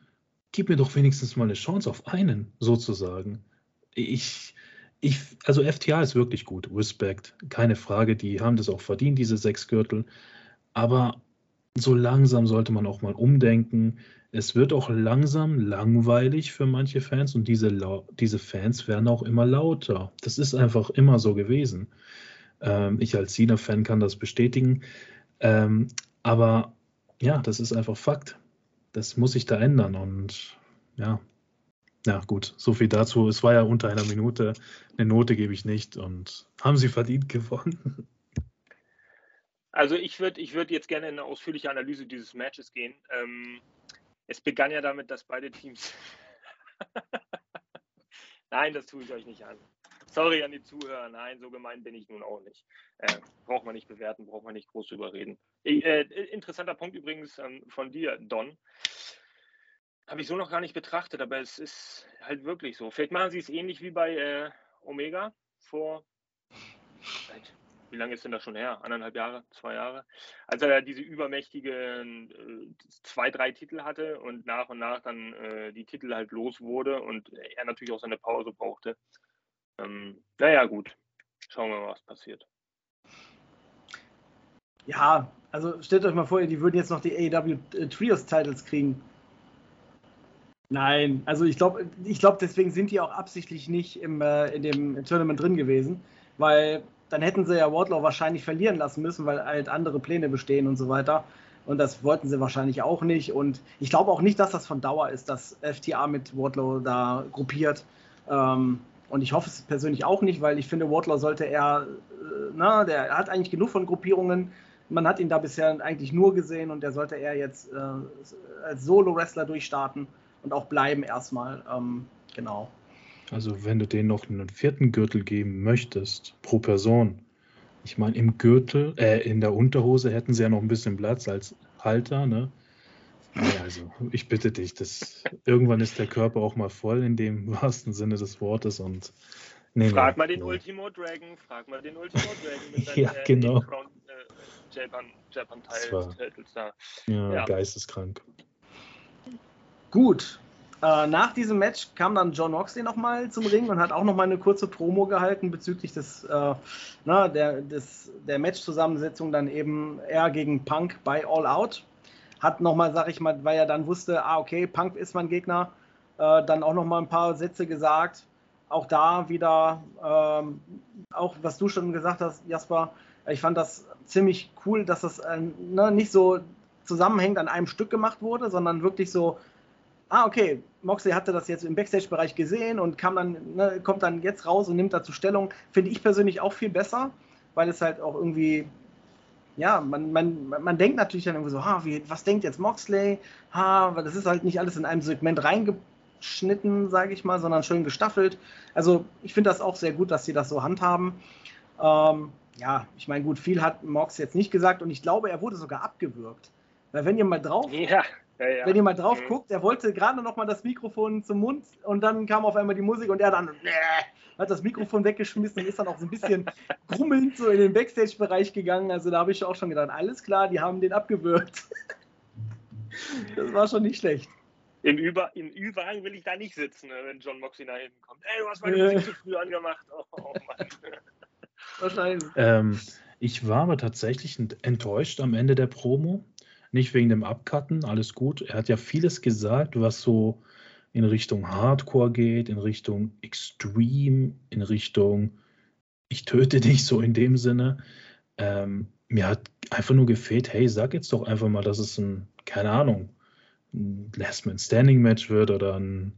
B: gib mir doch wenigstens mal eine Chance auf einen, sozusagen. Ich, ich, also FTA ist wirklich gut, Respekt, keine Frage, die haben das auch verdient, diese sechs Gürtel. Aber so langsam sollte man auch mal umdenken. Es wird auch langsam langweilig für manche Fans und diese, diese Fans werden auch immer lauter. Das ist einfach immer so gewesen. Ähm, ich als Cena-Fan kann das bestätigen. Ähm, aber ja, das ist einfach Fakt. Das muss sich da ändern und ja, ja, gut, so viel dazu. Es war ja unter einer Minute. Eine Note gebe ich nicht und haben sie verdient gewonnen.
C: Also ich würde ich würd jetzt gerne in eine ausführliche Analyse dieses Matches gehen. Ähm, es begann ja damit, dass beide Teams. Nein, das tue ich euch nicht an. Sorry an die Zuhörer. Nein, so gemein bin ich nun auch nicht. Äh, braucht man nicht bewerten, braucht man nicht groß überreden. Äh, interessanter Punkt übrigens ähm, von dir, Don. Habe ich so noch gar nicht betrachtet, aber es ist halt wirklich so. Vielleicht machen sie es ähnlich wie bei äh, Omega vor, wie lange ist denn das schon her? Anderthalb Jahre, zwei Jahre? Als er diese übermächtigen äh, zwei, drei Titel hatte und nach und nach dann äh, die Titel halt los wurde und er natürlich auch seine Pause brauchte. Ähm, naja, gut. Schauen wir mal, was passiert.
A: Ja, also stellt euch mal vor, die würden jetzt noch die AEW Trios Titles kriegen Nein, also ich glaube, ich glaub, deswegen sind die auch absichtlich nicht im, äh, in dem Tournament drin gewesen, weil dann hätten sie ja Wardlow wahrscheinlich verlieren lassen müssen, weil halt andere Pläne bestehen und so weiter. Und das wollten sie wahrscheinlich auch nicht. Und ich glaube auch nicht, dass das von Dauer ist, dass FTA mit Wardlow da gruppiert. Ähm, und ich hoffe es persönlich auch nicht, weil ich finde, Wardlow sollte er, äh, na, der hat eigentlich genug von Gruppierungen. Man hat ihn da bisher eigentlich nur gesehen und der sollte er jetzt äh, als Solo-Wrestler durchstarten und auch bleiben erstmal. Ähm, genau.
B: Also wenn du denen noch einen vierten Gürtel geben möchtest pro Person, ich meine im Gürtel, äh, in der Unterhose hätten sie ja noch ein bisschen Platz als Halter, ne? Ja, also ich bitte dich, das, irgendwann ist der Körper auch mal voll in dem wahrsten Sinne des Wortes und
C: nee, frag nee, mal den nee. Ultimo Dragon, frag mal den Ultimo Dragon
B: mit seinem ja, genau. äh,
C: Japan, Japan Teil
B: da. Ja, ja, geisteskrank.
A: Gut. Äh, nach diesem Match kam dann John Moxley nochmal zum Ring und hat auch nochmal eine kurze Promo gehalten bezüglich des, äh, na, der, des, der Match-Zusammensetzung dann eben er gegen Punk bei All Out. Hat nochmal, sag ich mal, weil er dann wusste, ah, okay, Punk ist mein Gegner, äh, dann auch nochmal ein paar Sätze gesagt. Auch da wieder, ähm, auch was du schon gesagt hast, Jasper, ich fand das ziemlich cool, dass das äh, ne, nicht so zusammenhängend an einem Stück gemacht wurde, sondern wirklich so ah, okay, Moxley hatte das jetzt im Backstage-Bereich gesehen und kam dann, ne, kommt dann jetzt raus und nimmt dazu Stellung. Finde ich persönlich auch viel besser, weil es halt auch irgendwie, ja, man, man, man denkt natürlich dann irgendwie so, ha, wie, was denkt jetzt Moxley? Ha, das ist halt nicht alles in einem Segment reingeschnitten, sage ich mal, sondern schön gestaffelt. Also ich finde das auch sehr gut, dass sie das so handhaben. Ähm, ja, ich meine, gut, viel hat Mox jetzt nicht gesagt und ich glaube, er wurde sogar abgewürgt. Weil wenn ihr mal drauf
C: ja.
A: Ja, ja. Wenn ihr mal drauf mhm. guckt, er wollte gerade noch mal das Mikrofon zum Mund und dann kam auf einmal die Musik und er dann nee, hat das Mikrofon weggeschmissen und ist dann auch so ein bisschen grummelnd so in den Backstage-Bereich gegangen. Also da habe ich auch schon gedacht, alles klar, die haben den abgewürgt. das war schon nicht schlecht.
C: Im, Über, Im Ü-Wagen will ich da nicht sitzen, ne, wenn John Moxley nach hinten kommt. Ey, du hast meine Musik zu früh angemacht. Oh, oh Mann.
B: Wahrscheinlich. Ähm, ich war aber tatsächlich enttäuscht am Ende der Promo. Nicht wegen dem Abcutten, alles gut. Er hat ja vieles gesagt, was so in Richtung Hardcore geht, in Richtung Extreme, in Richtung ich töte dich, so in dem Sinne. Ähm, mir hat einfach nur gefehlt, hey, sag jetzt doch einfach mal, dass es ein, keine Ahnung, ein Last Man Standing Match wird oder ein,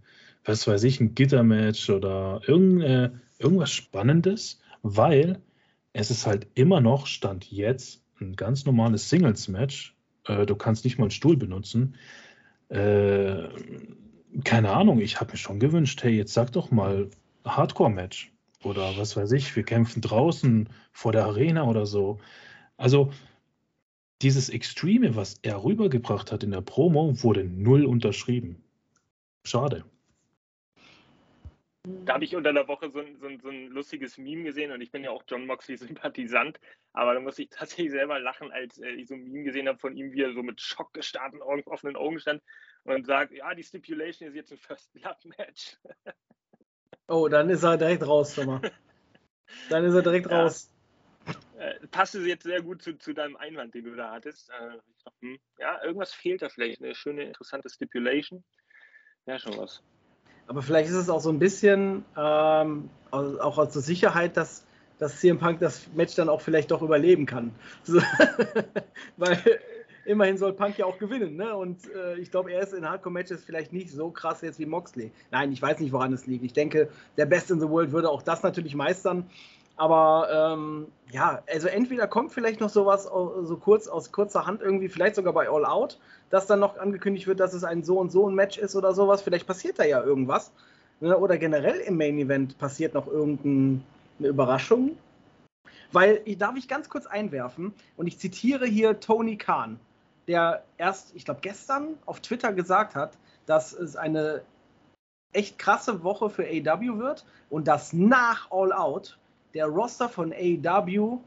B: was weiß ich, ein Gitter-Match oder irgend, äh, irgendwas Spannendes, weil es ist halt immer noch, Stand jetzt, ein ganz normales Singles-Match äh, du kannst nicht mal einen Stuhl benutzen. Äh, keine Ahnung, ich habe mir schon gewünscht, hey, jetzt sag doch mal Hardcore-Match oder was weiß ich, wir kämpfen draußen vor der Arena oder so. Also dieses Extreme, was er rübergebracht hat in der Promo, wurde null unterschrieben. Schade.
C: Da habe ich unter der Woche so ein, so, ein, so ein, lustiges Meme gesehen und ich bin ja auch John Moxley-Sympathisant, aber da muss ich tatsächlich selber lachen, als äh, ich so ein Meme gesehen habe von ihm, wie er so mit schockgestarrten Augen, offenen Augen stand und sagt, ja, die Stipulation ist jetzt ein First Blood Match.
A: Oh, dann ist er direkt raus, Thomas. Dann ist er direkt ja. raus.
C: Äh, passte jetzt sehr gut zu, zu, deinem Einwand, den du da hattest. Äh, dachte, hm, ja, irgendwas fehlt da vielleicht, eine schöne, interessante Stipulation. Ja, schon was.
A: Aber vielleicht ist es auch so ein bisschen ähm, auch aus Sicherheit, dass, dass CM Punk das Match dann auch vielleicht doch überleben kann. So, weil immerhin soll Punk ja auch gewinnen. Ne? Und äh, ich glaube, er ist in Hardcore-Matches vielleicht nicht so krass jetzt wie Moxley. Nein, ich weiß nicht, woran es liegt. Ich denke, der Best in the World würde auch das natürlich meistern. Aber ähm, ja, also entweder kommt vielleicht noch sowas so kurz aus kurzer Hand irgendwie, vielleicht sogar bei All Out, dass dann noch angekündigt wird, dass es ein so und so ein Match ist oder sowas. Vielleicht passiert da ja irgendwas. Ne? Oder generell im Main Event passiert noch irgendeine Überraschung. Weil, darf ich ganz kurz einwerfen, und ich zitiere hier Tony Khan, der erst, ich glaube, gestern auf Twitter gesagt hat, dass es eine echt krasse Woche für AW wird und dass nach All Out der Roster von AEW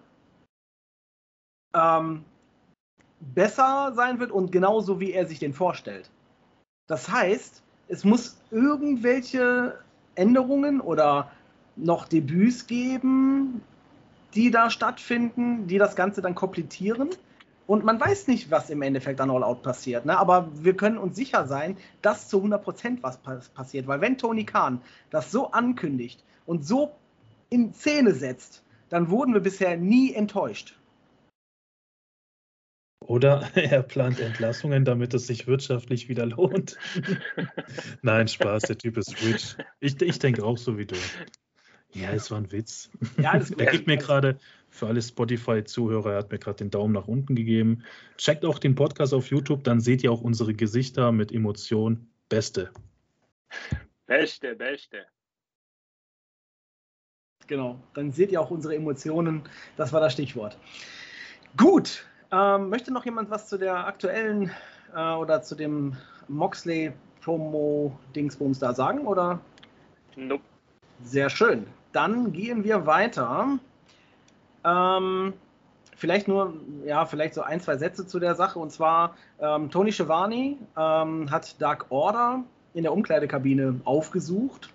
A: ähm, besser sein wird und genauso wie er sich den vorstellt. Das heißt, es muss irgendwelche Änderungen oder noch Debüts geben, die da stattfinden, die das Ganze dann komplettieren. Und man weiß nicht, was im Endeffekt an All Out passiert. Ne? Aber wir können uns sicher sein, dass zu 100% was passiert. Weil wenn Tony Khan das so ankündigt und so in Szene setzt, dann wurden wir bisher nie enttäuscht.
B: Oder er plant Entlassungen, damit es sich wirtschaftlich wieder lohnt. Nein, Spaß, der Typ ist rich. Ich, ich denke auch so wie du. Ja, es war ein Witz. Ja, er gibt mir gerade, für alle Spotify-Zuhörer, er hat mir gerade den Daumen nach unten gegeben. Checkt auch den Podcast auf YouTube, dann seht ihr auch unsere Gesichter mit Emotion. Beste.
C: Beste, beste.
A: Genau, dann seht ihr auch unsere Emotionen. Das war das Stichwort. Gut, ähm, möchte noch jemand was zu der aktuellen äh, oder zu dem Moxley-Promo-Dingsbums da sagen? Oder?
C: Nope.
A: Sehr schön. Dann gehen wir weiter. Ähm, vielleicht nur, ja, vielleicht so ein, zwei Sätze zu der Sache. Und zwar, ähm, Tony Schiavone ähm, hat Dark Order in der Umkleidekabine aufgesucht.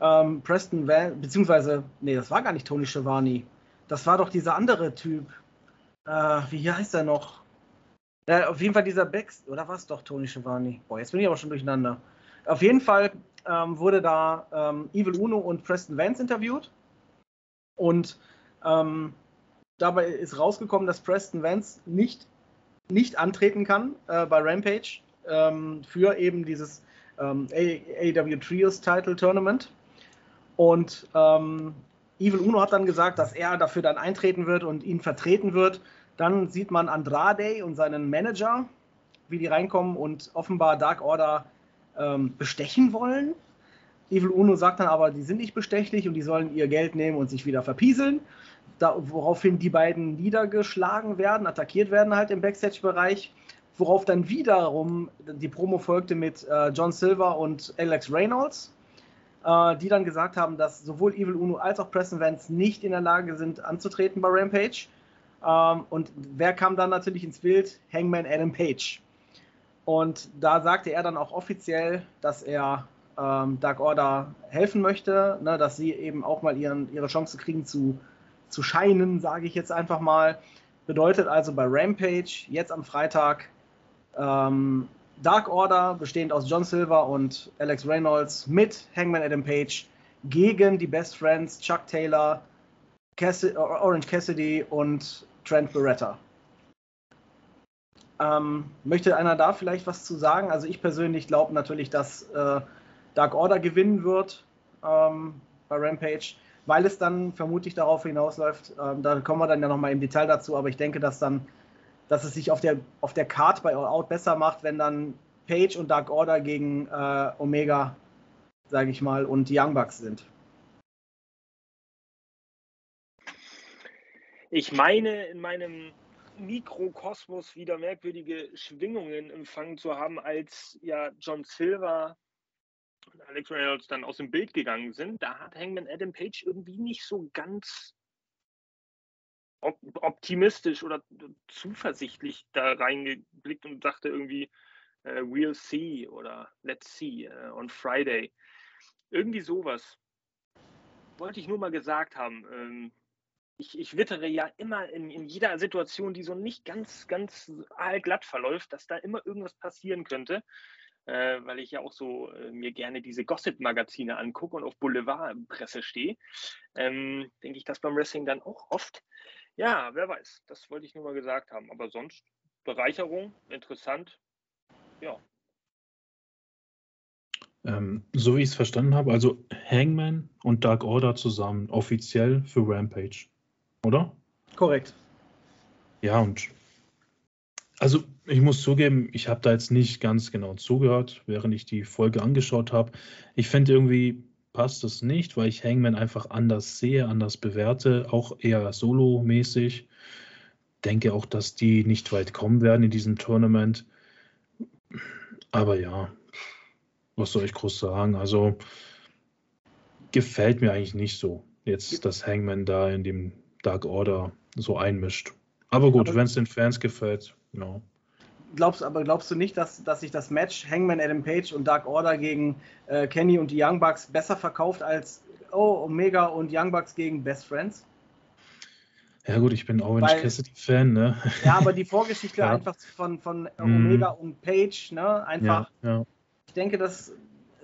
A: Ähm, Preston Van, beziehungsweise, nee, das war gar nicht Tony Schiavone. Das war doch dieser andere Typ. Äh, wie heißt er noch? Äh, auf jeden Fall dieser Bex, oder war es doch Tony Schiavone? Boah, jetzt bin ich aber schon durcheinander. Auf jeden Fall ähm, wurde da ähm, Evil Uno und Preston Vance interviewt. Und ähm, dabei ist rausgekommen, dass Preston Vance nicht, nicht antreten kann äh, bei Rampage ähm, für eben dieses ähm, AEW Trios Title Tournament. Und ähm, Evil Uno hat dann gesagt, dass er dafür dann eintreten wird und ihn vertreten wird. Dann sieht man Andrade und seinen Manager, wie die reinkommen und offenbar Dark Order ähm, bestechen wollen. Evil Uno sagt dann aber, die sind nicht bestechlich und die sollen ihr Geld nehmen und sich wieder verpieseln. Da, woraufhin die beiden niedergeschlagen werden, attackiert werden halt im Backstage-Bereich. Worauf dann wiederum die Promo folgte mit äh, John Silver und Alex Reynolds die dann gesagt haben, dass sowohl Evil Uno als auch Preston Vance nicht in der Lage sind anzutreten bei Rampage. Ähm, und wer kam dann natürlich ins Bild? Hangman Adam Page. Und da sagte er dann auch offiziell, dass er ähm, Dark Order helfen möchte, ne, dass sie eben auch mal ihren, ihre Chance kriegen zu, zu scheinen, sage ich jetzt einfach mal. Bedeutet also bei Rampage jetzt am Freitag ähm, Dark Order, bestehend aus John Silver und Alex Reynolds, mit Hangman Adam Page gegen die Best Friends Chuck Taylor, Cassi Orange Cassidy und Trent Beretta. Ähm, möchte einer da vielleicht was zu sagen? Also ich persönlich glaube natürlich, dass äh, Dark Order gewinnen wird ähm, bei Rampage, weil es dann vermutlich darauf hinausläuft. Ähm, da kommen wir dann ja nochmal im Detail dazu, aber ich denke, dass dann dass es sich auf der, auf der Card bei All Out besser macht, wenn dann Page und Dark Order gegen äh, Omega, sage ich mal, und die Young Bucks sind.
C: Ich meine, in meinem Mikrokosmos wieder merkwürdige Schwingungen empfangen zu haben, als ja John Silver und Alex Reynolds dann aus dem Bild gegangen sind. Da hat Hangman Adam Page irgendwie nicht so ganz optimistisch oder zuversichtlich da reingeblickt und dachte irgendwie, äh, we'll see oder let's see äh, on Friday. Irgendwie sowas. Wollte ich nur mal gesagt haben. Ähm, ich, ich wittere ja immer in, in jeder Situation, die so nicht ganz, ganz glatt verläuft, dass da immer irgendwas passieren könnte. Äh, weil ich ja auch so äh, mir gerne diese Gossip-Magazine angucke und auf Boulevardpresse stehe, ähm, denke ich das beim Wrestling dann auch oft. Ja, wer weiß. Das wollte ich nur mal gesagt haben. Aber sonst Bereicherung, interessant. Ja.
B: Ähm, so wie ich es verstanden habe, also Hangman und Dark Order zusammen, offiziell für Rampage, oder?
A: Korrekt.
B: Ja, und also ich muss zugeben, ich habe da jetzt nicht ganz genau zugehört, während ich die Folge angeschaut habe. Ich finde irgendwie, passt es nicht, weil ich Hangman einfach anders sehe, anders bewerte, auch eher solo-mäßig. Denke auch, dass die nicht weit kommen werden in diesem Tournament. Aber ja, was soll ich groß sagen? Also gefällt mir eigentlich nicht so, jetzt, dass Hangman da in dem Dark Order so einmischt. Aber gut, wenn es den Fans gefällt, ja. No
A: glaubst, aber glaubst du nicht, dass, dass sich das Match Hangman Adam Page und Dark Order gegen äh, Kenny und die Young Bucks besser verkauft als oh, Omega und Young Bucks gegen Best Friends?
B: Ja gut, ich bin Orange Weil, Cassidy-Fan, ne?
A: Ja, aber die Vorgeschichte ja. einfach von, von mhm. Omega mm. und Page, ne? Einfach. Ja, ja. Ich denke, das,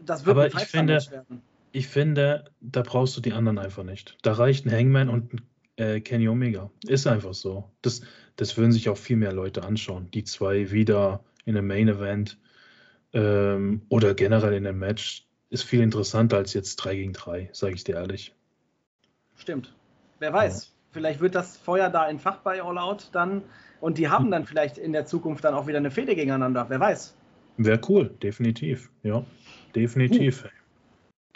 A: das wird
B: aber ich finde, werden. Ich finde, da brauchst du die anderen einfach nicht. Da reicht ein Hangman und ein äh, Kenny Omega. Ist einfach so. Das, das würden sich auch viel mehr Leute anschauen. Die zwei wieder in einem Main Event ähm, oder generell in einem Match ist viel interessanter als jetzt 3 gegen 3, sage ich dir ehrlich.
A: Stimmt. Wer weiß. Ja. Vielleicht wird das Feuer da entfacht bei All Out dann und die haben dann vielleicht in der Zukunft dann auch wieder eine Fehde gegeneinander. Wer weiß.
B: Wäre cool, definitiv. Ja, definitiv. Uh.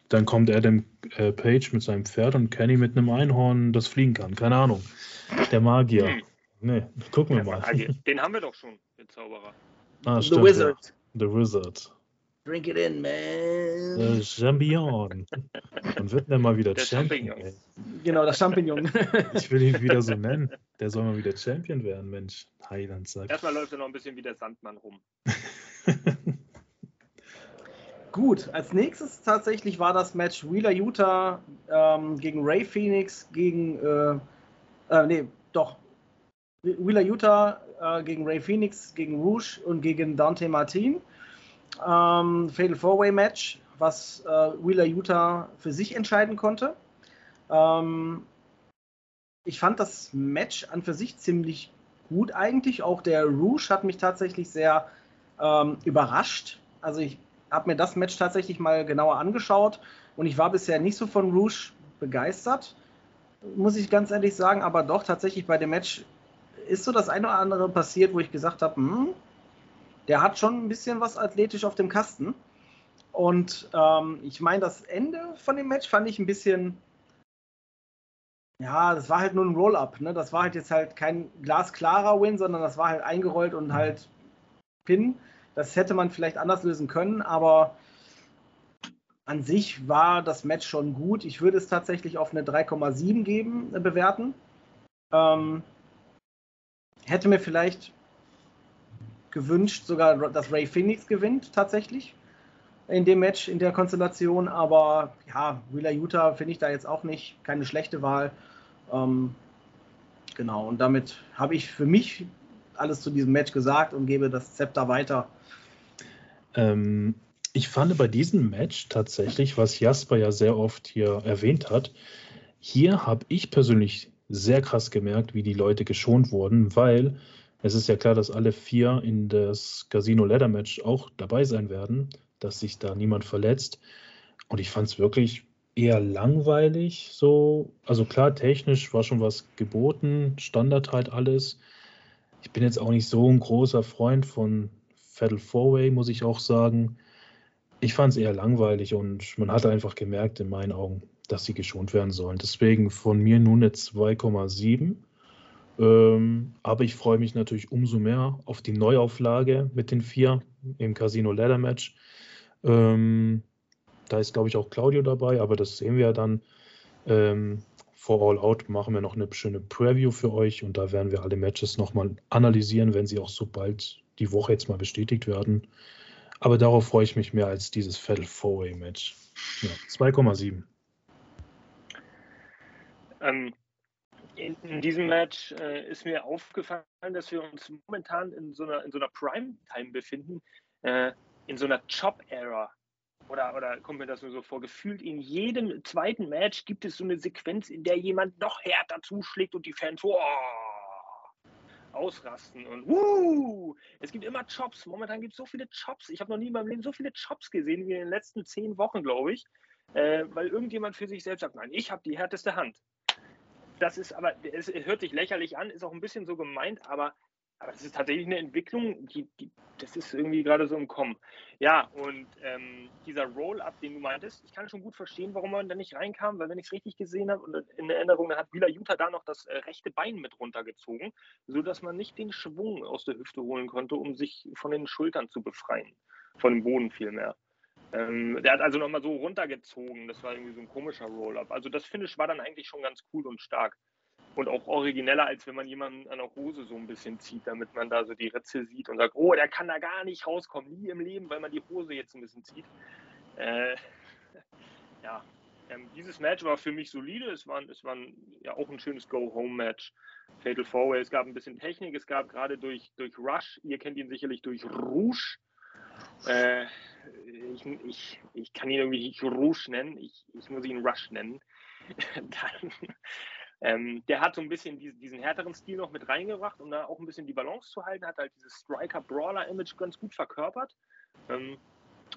B: Dann kommt Adam äh, Page mit seinem Pferd und Kenny mit einem Einhorn, das fliegen kann. Keine Ahnung. Der Magier. Nee, gucken wir mal.
C: Den haben wir doch schon, den Zauberer.
B: Ah, stimmt, The Wizard. Ja. The Wizard.
A: Drink it in, man.
B: Der Champion. Und wird dann mal wieder der Champion. Champignon.
A: Genau, der Champignon.
B: ich will ihn wieder so nennen. Der soll mal wieder Champion werden, Mensch. Heiland sagt.
C: Erstmal läuft er noch ein bisschen wie der Sandmann rum.
A: Gut, als nächstes tatsächlich war das Match Wheeler Utah ähm, gegen Ray Phoenix gegen, äh, äh, nee, doch, Wheeler Utah äh, gegen Ray Phoenix, gegen Rouge und gegen Dante Martin. Ähm, Fatal Four-Way Match, was äh, Wheeler Utah für sich entscheiden konnte. Ähm, ich fand das Match an für sich ziemlich gut eigentlich. Auch der Rouge hat mich tatsächlich sehr ähm, überrascht. Also ich habe mir das Match tatsächlich mal genauer angeschaut und ich war bisher nicht so von Rouge begeistert, muss ich ganz ehrlich sagen, aber doch tatsächlich bei dem Match ist so das eine oder andere passiert, wo ich gesagt habe, hm, der hat schon ein bisschen was athletisch auf dem Kasten. Und ähm, ich meine, das Ende von dem Match fand ich ein bisschen, ja, das war halt nur ein Roll-Up. Ne? Das war halt jetzt halt kein glasklarer Win, sondern das war halt eingerollt und halt Pin. Das hätte man vielleicht anders lösen können, aber an sich war das Match schon gut. Ich würde es tatsächlich auf eine 3,7 geben, äh, bewerten. Ähm, hätte mir vielleicht gewünscht, sogar, dass Ray Phoenix gewinnt, tatsächlich. In dem Match, in der Konstellation. Aber ja, Wheeler Utah finde ich da jetzt auch nicht keine schlechte Wahl. Ähm, genau, und damit habe ich für mich alles zu diesem Match gesagt und gebe das Zepter weiter
B: ähm, ich fand bei diesem Match tatsächlich, was Jasper ja sehr oft hier erwähnt hat, hier habe ich persönlich sehr krass gemerkt, wie die Leute geschont wurden, weil es ist ja klar, dass alle vier in das Casino Ladder Match auch dabei sein werden, dass sich da niemand verletzt. Und ich fand es wirklich eher langweilig so. Also klar, technisch war schon was geboten, Standard halt alles. Ich bin jetzt auch nicht so ein großer Freund von Fatal Four-Way, muss ich auch sagen. Ich fand es eher langweilig und man hat einfach gemerkt in meinen Augen, dass sie geschont werden sollen. Deswegen von mir nur eine 2,7. Ähm, aber ich freue mich natürlich umso mehr auf die Neuauflage mit den vier im Casino Ladder Match. Ähm, da ist, glaube ich, auch Claudio dabei, aber das sehen wir ja dann. Ähm, vor All Out machen wir noch eine schöne Preview für euch und da werden wir alle Matches nochmal analysieren, wenn sie auch so bald die Woche jetzt mal bestätigt werden. Aber darauf freue ich mich mehr als dieses Fatal Four-Way Match. Ja, 2,7.
C: Ähm, in, in, diesem Match äh, ist mir aufgefallen, dass wir uns momentan in so einer, in so einer Prime-Time befinden, äh, in so einer Chop-Era. Oder, oder kommt mir das nur so vor? Gefühlt in jedem zweiten Match gibt es so eine Sequenz, in der jemand noch härter zuschlägt und die Fans, oh, ausrasten und wuh, es gibt immer Chops. Momentan gibt es so viele Chops. Ich habe noch nie in meinem Leben so viele Chops gesehen wie in den letzten zehn Wochen, glaube ich, äh, weil irgendjemand für sich selbst sagt, nein, ich habe die härteste Hand. Das ist aber, es hört sich lächerlich an, ist auch ein bisschen so gemeint, aber aber das ist tatsächlich eine Entwicklung, die, die, das ist irgendwie gerade so im Kommen. Ja, und ähm, dieser Roll-Up, den du meintest, ich kann schon gut verstehen, warum man da nicht reinkam, weil wenn ich es richtig gesehen habe und in Erinnerung, dann hat Wheeler Utah da noch das äh, rechte Bein mit runtergezogen, sodass man nicht den Schwung aus der Hüfte holen konnte, um sich von den Schultern zu befreien. Von dem Boden vielmehr. Ähm, der hat also nochmal so runtergezogen. Das war irgendwie so ein komischer Roll-Up. Also das Finish war dann eigentlich schon ganz cool und stark und auch origineller, als wenn man jemanden an der Hose so ein bisschen zieht, damit man da so die Ritze sieht und sagt, oh, der kann da gar nicht rauskommen, nie im Leben, weil man die Hose jetzt ein bisschen zieht. Äh, ja, Ähm, dieses Match war für mich solide. Es war, es war ein, ja auch ein schönes Go-Home-Match. Fatal Four Es gab ein bisschen Technik. Es gab gerade durch, durch Rush, ihr kennt ihn sicherlich durch Rouge. Äh, ich, ich, ich kann ihn irgendwie nicht Rouge nennen. Ich, ich muss ihn Rush nennen. Dann, ähm, der hat so ein bisschen diesen, diesen härteren Stil noch mit reingebracht, um da auch ein bisschen die Balance zu halten. Hat halt dieses Striker-Brawler-Image ganz gut verkörpert. Ähm,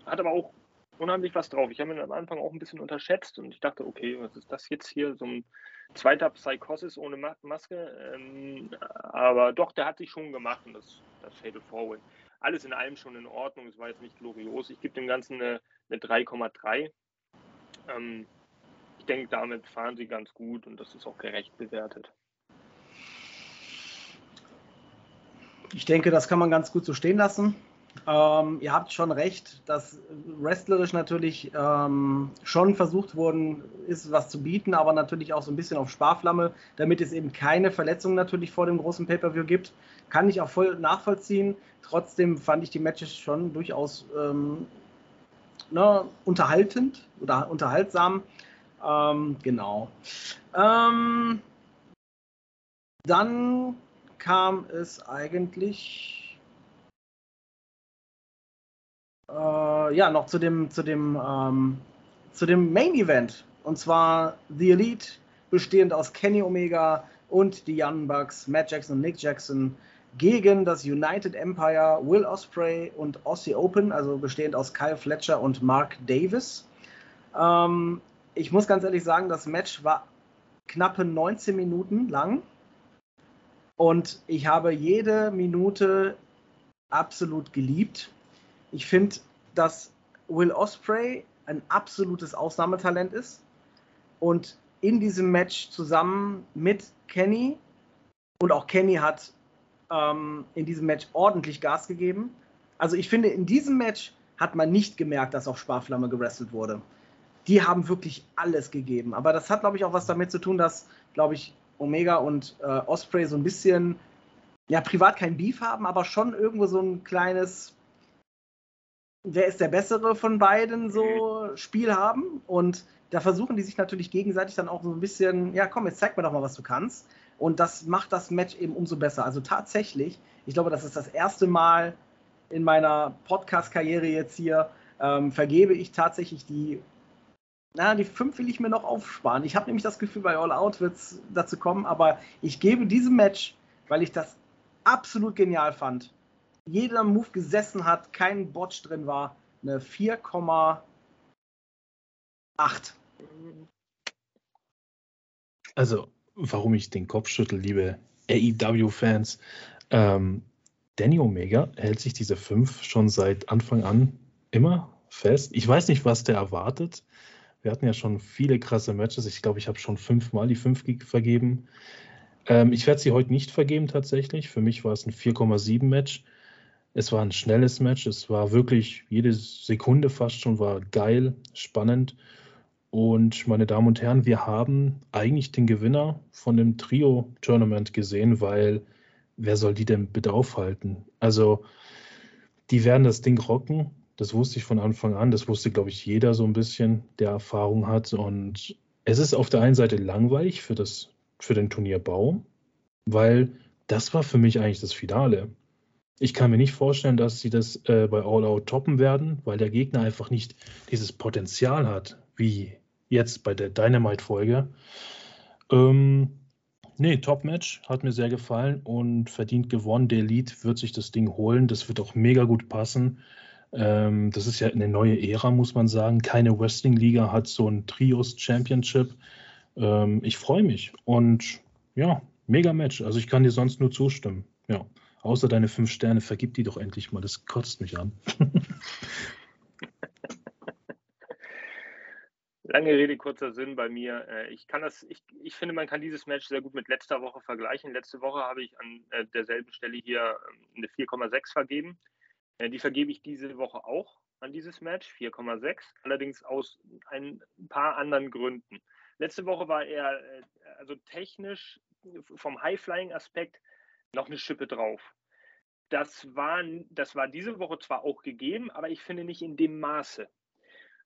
C: hat aber auch unheimlich was drauf. Ich habe ihn am Anfang auch ein bisschen unterschätzt und ich dachte, okay, was ist das jetzt hier? So ein zweiter Psychosis ohne Maske. Ähm, aber doch, der hat sich schon gemacht und das, das Fatal Forward. Alles in allem schon in Ordnung. Es war jetzt nicht glorios. Ich gebe dem Ganzen eine, eine 3,3. Ähm, ich denke, damit fahren sie ganz gut und das ist auch gerecht bewertet.
A: Ich denke, das kann man ganz gut so stehen lassen. Ähm, ihr habt schon recht, dass wrestlerisch natürlich ähm, schon versucht worden ist, was zu bieten, aber natürlich auch so ein bisschen auf Sparflamme, damit es eben keine Verletzungen natürlich vor dem großen Pay-Per-View gibt. Kann ich auch voll nachvollziehen. Trotzdem fand ich die Matches schon durchaus ähm, ne, unterhaltend oder unterhaltsam. Ähm, genau. Ähm, dann kam es eigentlich äh, ja, noch zu dem, zu dem, ähm, zu dem Main Event. Und zwar The Elite, bestehend aus Kenny Omega und die Young Bucks, Matt Jackson und Nick Jackson, gegen das United Empire, Will Osprey und Aussie Open, also bestehend aus Kyle Fletcher und Mark Davis. Ähm, ich muss ganz ehrlich sagen, das Match war knappe 19 Minuten lang und ich habe jede Minute absolut geliebt. Ich finde, dass Will Osprey ein absolutes Ausnahmetalent ist und in diesem Match zusammen mit Kenny und auch Kenny hat ähm, in diesem Match ordentlich Gas gegeben. Also ich finde, in diesem Match hat man nicht gemerkt, dass auf Sparflamme gewrestelt wurde. Die haben wirklich alles gegeben. Aber das hat, glaube ich, auch was damit zu tun, dass, glaube ich, Omega und äh, Osprey so ein bisschen, ja, privat kein Beef haben, aber schon irgendwo so ein kleines wer ist der bessere von beiden so Spiel haben. Und da versuchen die sich natürlich gegenseitig dann auch so ein bisschen, ja komm, jetzt zeig mir doch mal, was du kannst. Und das macht das Match eben umso besser. Also tatsächlich, ich glaube, das ist das erste Mal in meiner Podcast-Karriere jetzt hier, ähm, vergebe ich tatsächlich die, na, die fünf will ich mir noch aufsparen. Ich habe nämlich das Gefühl, bei All Out wird es dazu kommen, aber ich gebe diesem Match, weil ich das absolut genial fand, jeder Move gesessen hat, kein Botch drin war, eine 4,8.
B: Also, warum ich den Kopf schüttel, liebe AEW-Fans, ähm, Danny Omega hält sich diese 5 schon seit Anfang an immer fest. Ich weiß nicht, was der erwartet. Wir hatten ja schon viele krasse Matches. Ich glaube, ich habe schon fünfmal die 5 vergeben. Ähm, ich werde sie heute nicht vergeben tatsächlich. Für mich war es ein 4,7 Match. Es war ein schnelles Match. Es war wirklich jede Sekunde fast schon war geil, spannend. Und meine Damen und Herren, wir haben eigentlich den Gewinner von dem Trio-Tournament gesehen, weil wer soll die denn bitte aufhalten? Also, die werden das Ding rocken. Das wusste ich von Anfang an. Das wusste, glaube ich, jeder so ein bisschen, der Erfahrung hat. Und es ist auf der einen Seite langweilig für, das, für den Turnierbau, weil das war für mich eigentlich das Finale. Ich kann mir nicht vorstellen, dass sie das äh, bei All Out toppen werden, weil der Gegner einfach nicht dieses Potenzial hat, wie jetzt bei der Dynamite-Folge. Ähm, nee, Top-Match, hat mir sehr gefallen und verdient gewonnen. Der Elite wird sich das Ding holen. Das wird auch mega gut passen. Ähm, das ist ja eine neue Ära, muss man sagen. Keine Wrestling-Liga hat so ein Trios-Championship. Ähm, ich freue mich und ja, mega Match. Also ich kann dir sonst nur zustimmen. Ja. Außer deine fünf Sterne, vergib die doch endlich mal. Das kotzt mich an.
C: Lange Rede, kurzer Sinn bei mir. Äh, ich kann das, ich, ich finde, man kann dieses Match sehr gut mit letzter Woche vergleichen. Letzte Woche habe ich an äh, derselben Stelle hier ähm, eine 4,6 vergeben. Äh, die vergebe ich diese Woche auch an dieses Match, 4,6, allerdings aus ein paar anderen Gründen. Letzte Woche war er also technisch vom High-Flying-Aspekt noch eine Schippe drauf. Das war, das war diese Woche zwar auch gegeben, aber ich finde nicht in dem Maße.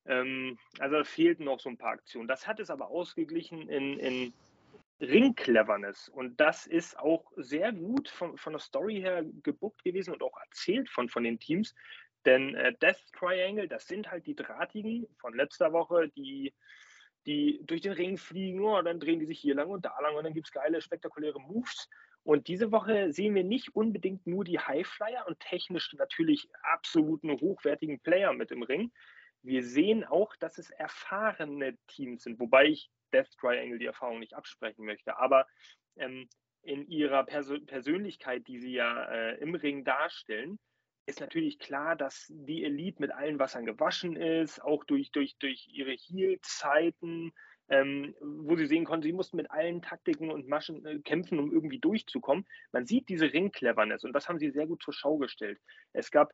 C: Ähm, also fehlten noch so ein paar Aktionen. Das hat es aber ausgeglichen in, in Ring-Cleverness. Und das ist auch sehr gut von, von der Story her gebuckt gewesen und auch erzählt von, von den Teams. Denn äh, Death Triangle, das sind halt die Drahtigen von letzter Woche, die, die durch den Ring fliegen, oh, dann drehen die sich hier lang und da lang und dann gibt es geile, spektakuläre Moves. Und diese Woche sehen wir nicht unbedingt nur die Highflyer und technisch natürlich absoluten hochwertigen Player mit im Ring. Wir sehen auch, dass es erfahrene Teams sind, wobei ich Death Triangle die Erfahrung nicht absprechen möchte. Aber ähm, in ihrer Persön Persönlichkeit, die sie ja äh, im Ring darstellen, ist natürlich klar, dass die Elite mit allen Wassern gewaschen ist, auch durch, durch, durch ihre Heal-Zeiten, ähm, wo sie sehen konnten, sie mussten mit allen Taktiken und Maschen äh, kämpfen, um irgendwie durchzukommen. Man sieht diese Ring-Cleverness und das haben sie sehr gut zur Schau gestellt. Es gab,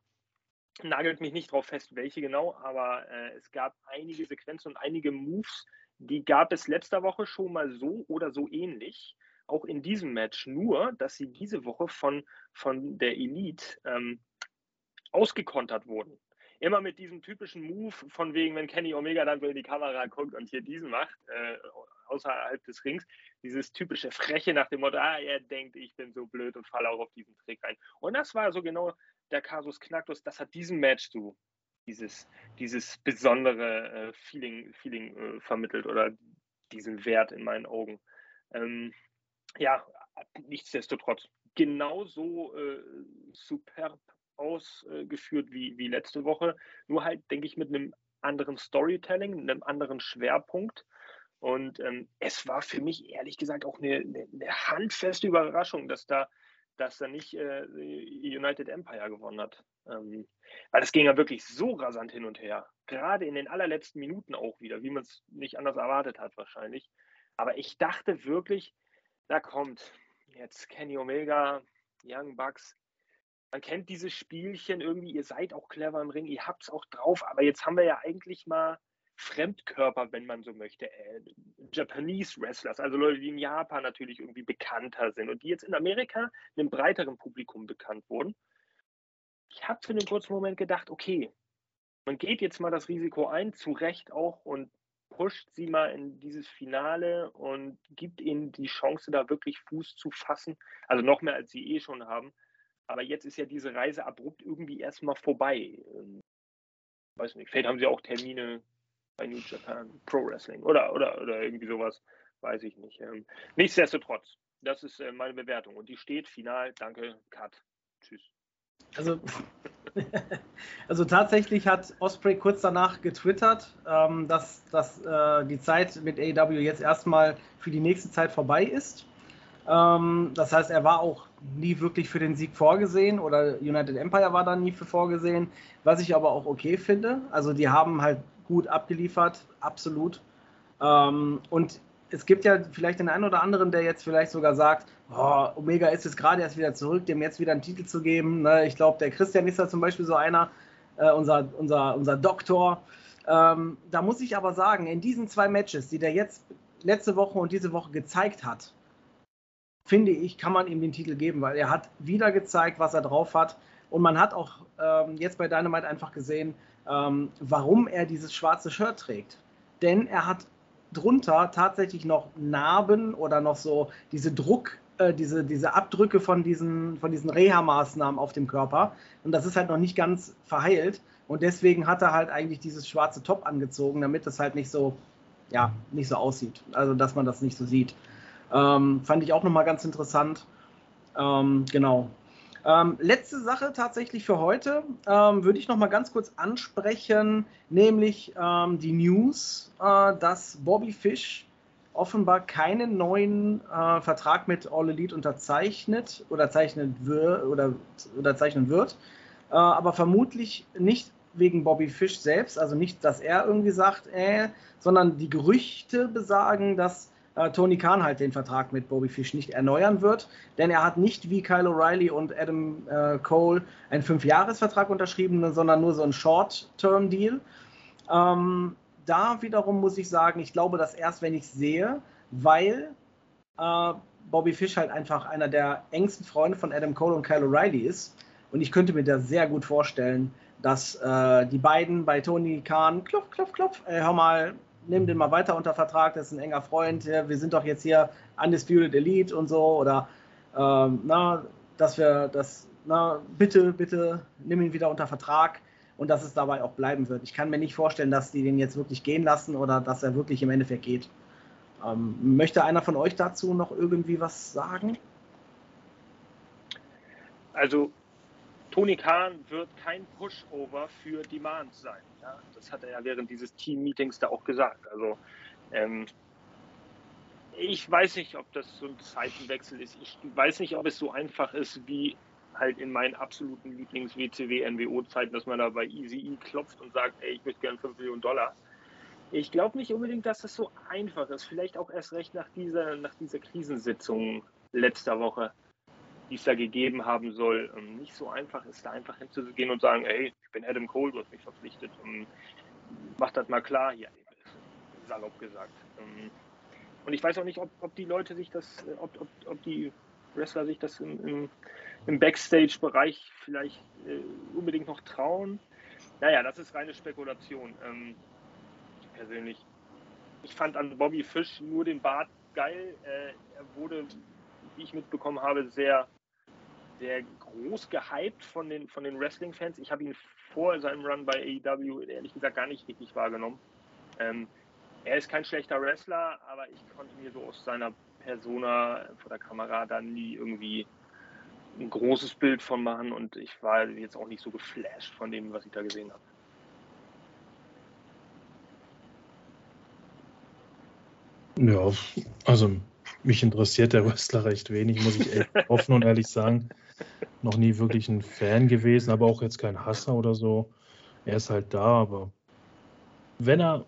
C: nagelt mich nicht darauf fest, welche genau, aber äh, es gab einige Sequenzen und einige Moves, die gab es letzter Woche schon mal so oder so ähnlich. Auch in diesem Match, nur dass sie diese Woche von, von der Elite ähm, ausgekontert wurden immer mit diesem typischen Move von wegen, wenn Kenny Omega dann so in die Kamera guckt und hier diesen macht, äh, außerhalb des Rings, dieses typische Freche nach dem Motto, ah, er denkt, ich bin so blöd und falle auch auf diesen Trick rein. Und das war so genau der Kasus Knacktus, das hat diesem Match so dieses, dieses besondere äh, Feeling, Feeling äh, vermittelt oder diesen Wert in meinen Augen. Ähm, ja, nichtsdestotrotz, genauso äh, superb ausgeführt wie, wie letzte Woche. Nur halt, denke ich, mit einem anderen Storytelling, einem anderen Schwerpunkt. Und ähm, es war für mich ehrlich gesagt auch eine, eine, eine handfeste Überraschung, dass da, dass da nicht äh, United Empire gewonnen hat. Ähm, weil das ging ja wirklich so rasant hin und her. Gerade in den allerletzten Minuten auch wieder, wie man es nicht anders erwartet hat wahrscheinlich. Aber ich dachte wirklich, da kommt jetzt Kenny Omega, Young Bucks, man kennt dieses Spielchen irgendwie, ihr seid auch clever im Ring, ihr habt es auch drauf, aber jetzt haben wir ja eigentlich mal Fremdkörper, wenn man so möchte, äh, Japanese Wrestlers, also Leute, die in Japan natürlich irgendwie bekannter sind und die jetzt in Amerika einem breiteren Publikum bekannt wurden. Ich habe für einen kurzen Moment gedacht, okay, man geht jetzt mal das Risiko ein, zu Recht auch, und pusht sie mal in dieses Finale und gibt ihnen die Chance, da wirklich Fuß zu fassen. Also noch mehr, als sie eh schon haben. Aber jetzt ist ja diese Reise abrupt irgendwie erstmal vorbei. Ähm, weiß nicht, vielleicht haben sie auch Termine bei New Japan Pro Wrestling oder, oder, oder irgendwie sowas. Weiß ich nicht. Ähm, nichtsdestotrotz, das ist äh, meine Bewertung. Und die steht final. Danke, Cut. Tschüss.
A: Also, also tatsächlich hat Osprey kurz danach getwittert, ähm, dass, dass äh, die Zeit mit AEW jetzt erstmal für die nächste Zeit vorbei ist. Ähm, das heißt, er war auch nie wirklich für den Sieg vorgesehen oder United Empire war da nie für vorgesehen, was ich aber auch okay finde. Also die haben halt gut abgeliefert, absolut. Ähm, und es gibt ja vielleicht den einen oder anderen, der jetzt vielleicht sogar sagt, oh, Omega ist jetzt gerade erst wieder zurück, dem jetzt wieder einen Titel zu geben. Ne? Ich glaube, der Christian ist da zum Beispiel so einer, äh, unser, unser, unser Doktor. Ähm, da muss ich aber sagen, in diesen zwei Matches, die der jetzt letzte Woche und diese Woche gezeigt hat, finde ich, kann man ihm den Titel geben, weil er hat wieder gezeigt, was er drauf hat. Und man hat auch ähm, jetzt bei Dynamite einfach gesehen, ähm, warum er dieses schwarze Shirt trägt. Denn er hat drunter tatsächlich noch Narben oder noch so diese Druck, äh, diese, diese Abdrücke von diesen, von diesen Reha-Maßnahmen auf dem Körper. Und das ist halt noch nicht ganz verheilt. Und deswegen hat er halt eigentlich dieses schwarze Top angezogen, damit das halt nicht so, ja, nicht so aussieht. Also, dass man das nicht so sieht. Ähm, fand ich auch nochmal ganz interessant. Ähm, genau. Ähm, letzte Sache tatsächlich für heute ähm, würde ich nochmal ganz kurz ansprechen, nämlich ähm, die News, äh, dass Bobby Fish offenbar keinen neuen äh, Vertrag mit All Elite unterzeichnet oder zeichnen, wir, oder, oder zeichnen wird, äh, aber vermutlich nicht wegen Bobby Fish selbst, also nicht, dass er irgendwie sagt, äh, sondern die Gerüchte besagen, dass äh, Tony Khan halt den Vertrag mit Bobby Fish nicht erneuern wird, denn er hat nicht wie Kyle O'Reilly und Adam äh, Cole einen Fünfjahresvertrag unterschrieben, sondern nur so einen Short-Term-Deal. Ähm, da wiederum muss ich sagen, ich glaube das erst, wenn ich sehe, weil äh, Bobby Fish halt einfach einer der engsten Freunde von Adam Cole und Kyle O'Reilly ist. Und ich könnte mir da sehr gut vorstellen, dass äh, die beiden bei Tony Khan, klopf, klopf, klopf, äh, hör mal, nimm den mal weiter unter Vertrag, das ist ein enger Freund, wir sind doch jetzt hier Undisputed Elite und so, oder ähm, na, dass wir das, na, bitte, bitte, nimm ihn wieder unter Vertrag und dass es dabei auch bleiben wird. Ich kann mir nicht vorstellen, dass die den jetzt wirklich gehen lassen oder dass er wirklich im Endeffekt geht. Ähm, möchte einer von euch dazu noch irgendwie was sagen?
C: Also Tony Khan wird kein Pushover für Demand sein. Ja? Das hat er ja während dieses Team-Meetings da auch gesagt. Also ähm, ich weiß nicht, ob das so ein Zeitenwechsel ist. Ich weiß nicht, ob es so einfach ist wie halt in meinen absoluten Lieblings-WCW-NWO-Zeiten, dass man da bei Easy E klopft und sagt, ey, ich möchte gerne 5 Millionen Dollar. Ich glaube nicht unbedingt, dass das so einfach ist. Vielleicht auch erst recht nach dieser, nach dieser Krisensitzung letzter Woche, die es da gegeben haben soll. Ähm, nicht so einfach ist, da einfach hinzugehen und sagen, ey, ich bin Adam Cole, du hast mich verpflichtet. Ähm, mach das mal klar hier, salopp gesagt. Ähm, und ich weiß auch nicht, ob, ob die Leute sich das, ob, ob, ob die Wrestler sich das im, im, im Backstage-Bereich vielleicht äh, unbedingt noch trauen. Naja, das ist reine Spekulation. Ähm, persönlich. Ich fand an Bobby Fish nur den Bart geil. Äh, er wurde, wie ich mitbekommen habe, sehr, sehr groß gehypt von den, von den Wrestling-Fans. Ich habe ihn vor seinem Run bei AEW ehrlich gesagt gar nicht richtig wahrgenommen. Ähm, er ist kein schlechter Wrestler, aber ich konnte mir so aus seiner Persona vor der Kamera dann nie irgendwie ein großes Bild von machen und ich war jetzt auch nicht so geflasht von dem, was ich da gesehen habe.
B: Ja, also mich interessiert der Wrestler recht wenig, muss ich echt offen und ehrlich sagen. Noch nie wirklich ein Fan gewesen, aber auch jetzt kein Hasser oder so. Er ist halt da, aber wenn er,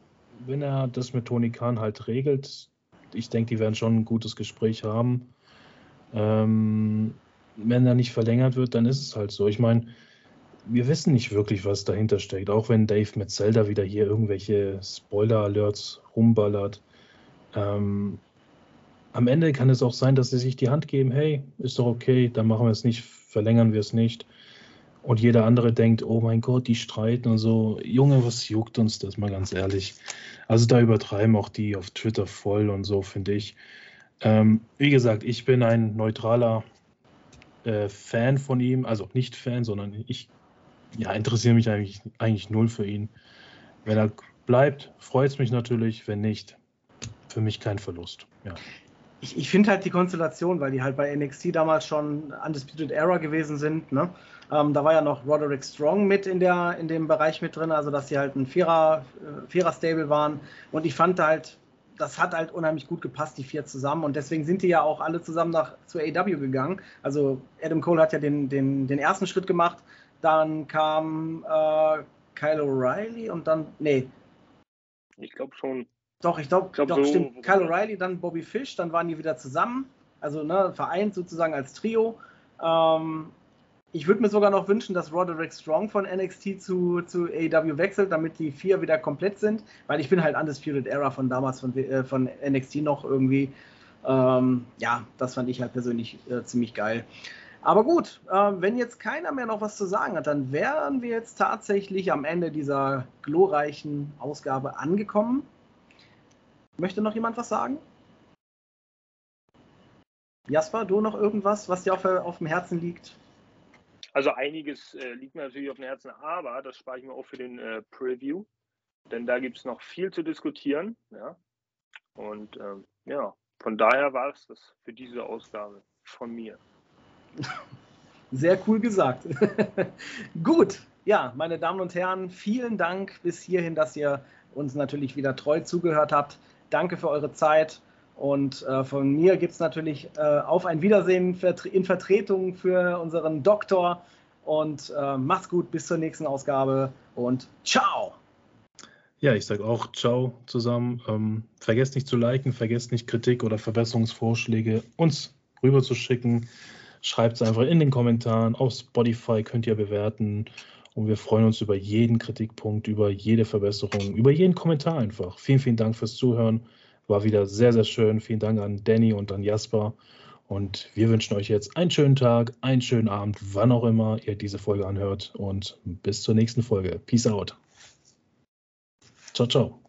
B: wenn er das mit Tony Khan halt regelt, ich denke, die werden schon ein gutes Gespräch haben. Ähm, wenn er nicht verlängert wird, dann ist es halt so. Ich meine, wir wissen nicht wirklich, was dahinter steckt. Auch wenn Dave mit Zelda wieder hier irgendwelche Spoiler-Alerts rumballert. Ähm, am Ende kann es auch sein, dass sie sich die Hand geben, hey, ist doch okay, dann machen wir es nicht, verlängern wir es nicht. Und jeder andere denkt, oh mein Gott, die streiten und so. Junge, was juckt uns das mal ganz ehrlich? Also da übertreiben auch die auf Twitter voll und so, finde ich. Ähm, wie gesagt, ich bin ein neutraler äh, Fan von ihm, also nicht Fan, sondern ich ja, interessiere mich eigentlich, eigentlich null für ihn. Wenn er bleibt, freut es mich natürlich. Wenn nicht, für mich kein Verlust. Ja.
A: Ich, ich finde halt die Konstellation, weil die halt bei NXT damals schon Undisputed Era gewesen sind. Ne? Ähm, da war ja noch Roderick Strong mit in, der, in dem Bereich mit drin, also dass sie halt ein Vierer, äh, Vierer-Stable waren. Und ich fand halt, das hat halt unheimlich gut gepasst, die vier zusammen. Und deswegen sind die ja auch alle zusammen nach zu AW gegangen. Also Adam Cole hat ja den, den, den ersten Schritt gemacht. Dann kam äh, Kyle O'Reilly und dann, nee.
C: Ich glaube schon.
A: Doch, ich glaube, glaub, doch, so, stimmt. Kyle O'Reilly, dann Bobby Fish, dann waren die wieder zusammen. Also ne, vereint sozusagen als Trio. Ähm, ich würde mir sogar noch wünschen, dass Roderick Strong von NXT zu, zu AEW wechselt, damit die vier wieder komplett sind, weil ich bin halt Undisputed Era von damals von, äh, von NXT noch irgendwie. Ähm, ja, das fand ich halt persönlich äh, ziemlich geil. Aber gut, äh, wenn jetzt keiner mehr noch was zu sagen hat, dann wären wir jetzt tatsächlich am Ende dieser glorreichen Ausgabe angekommen. Möchte noch jemand was sagen? Jasper, du noch irgendwas, was dir auf, auf dem Herzen liegt?
C: Also einiges äh, liegt mir natürlich auf dem Herzen, aber das spare ich mir auch für den äh, Preview, denn da gibt es noch viel zu diskutieren. Ja? Und ähm, ja, von daher war es das für diese Ausgabe von mir.
A: Sehr cool gesagt. Gut, ja, meine Damen und Herren, vielen Dank bis hierhin, dass ihr uns natürlich wieder treu zugehört habt. Danke für eure Zeit. Und äh, von mir gibt es natürlich äh, auf ein Wiedersehen in Vertretung für unseren Doktor. Und äh, macht's gut, bis zur nächsten Ausgabe und ciao!
B: Ja, ich sage auch ciao zusammen. Ähm, vergesst nicht zu liken, vergesst nicht Kritik oder Verbesserungsvorschläge uns rüber zu schicken. Schreibt es einfach in den Kommentaren. Auf Spotify könnt ihr bewerten. Und wir freuen uns über jeden Kritikpunkt, über jede Verbesserung, über jeden Kommentar einfach. Vielen, vielen Dank fürs Zuhören. War wieder sehr, sehr schön. Vielen Dank an Danny und an Jasper. Und wir wünschen euch jetzt einen schönen Tag, einen schönen Abend, wann auch immer ihr diese Folge anhört. Und bis zur nächsten Folge. Peace out. Ciao, ciao.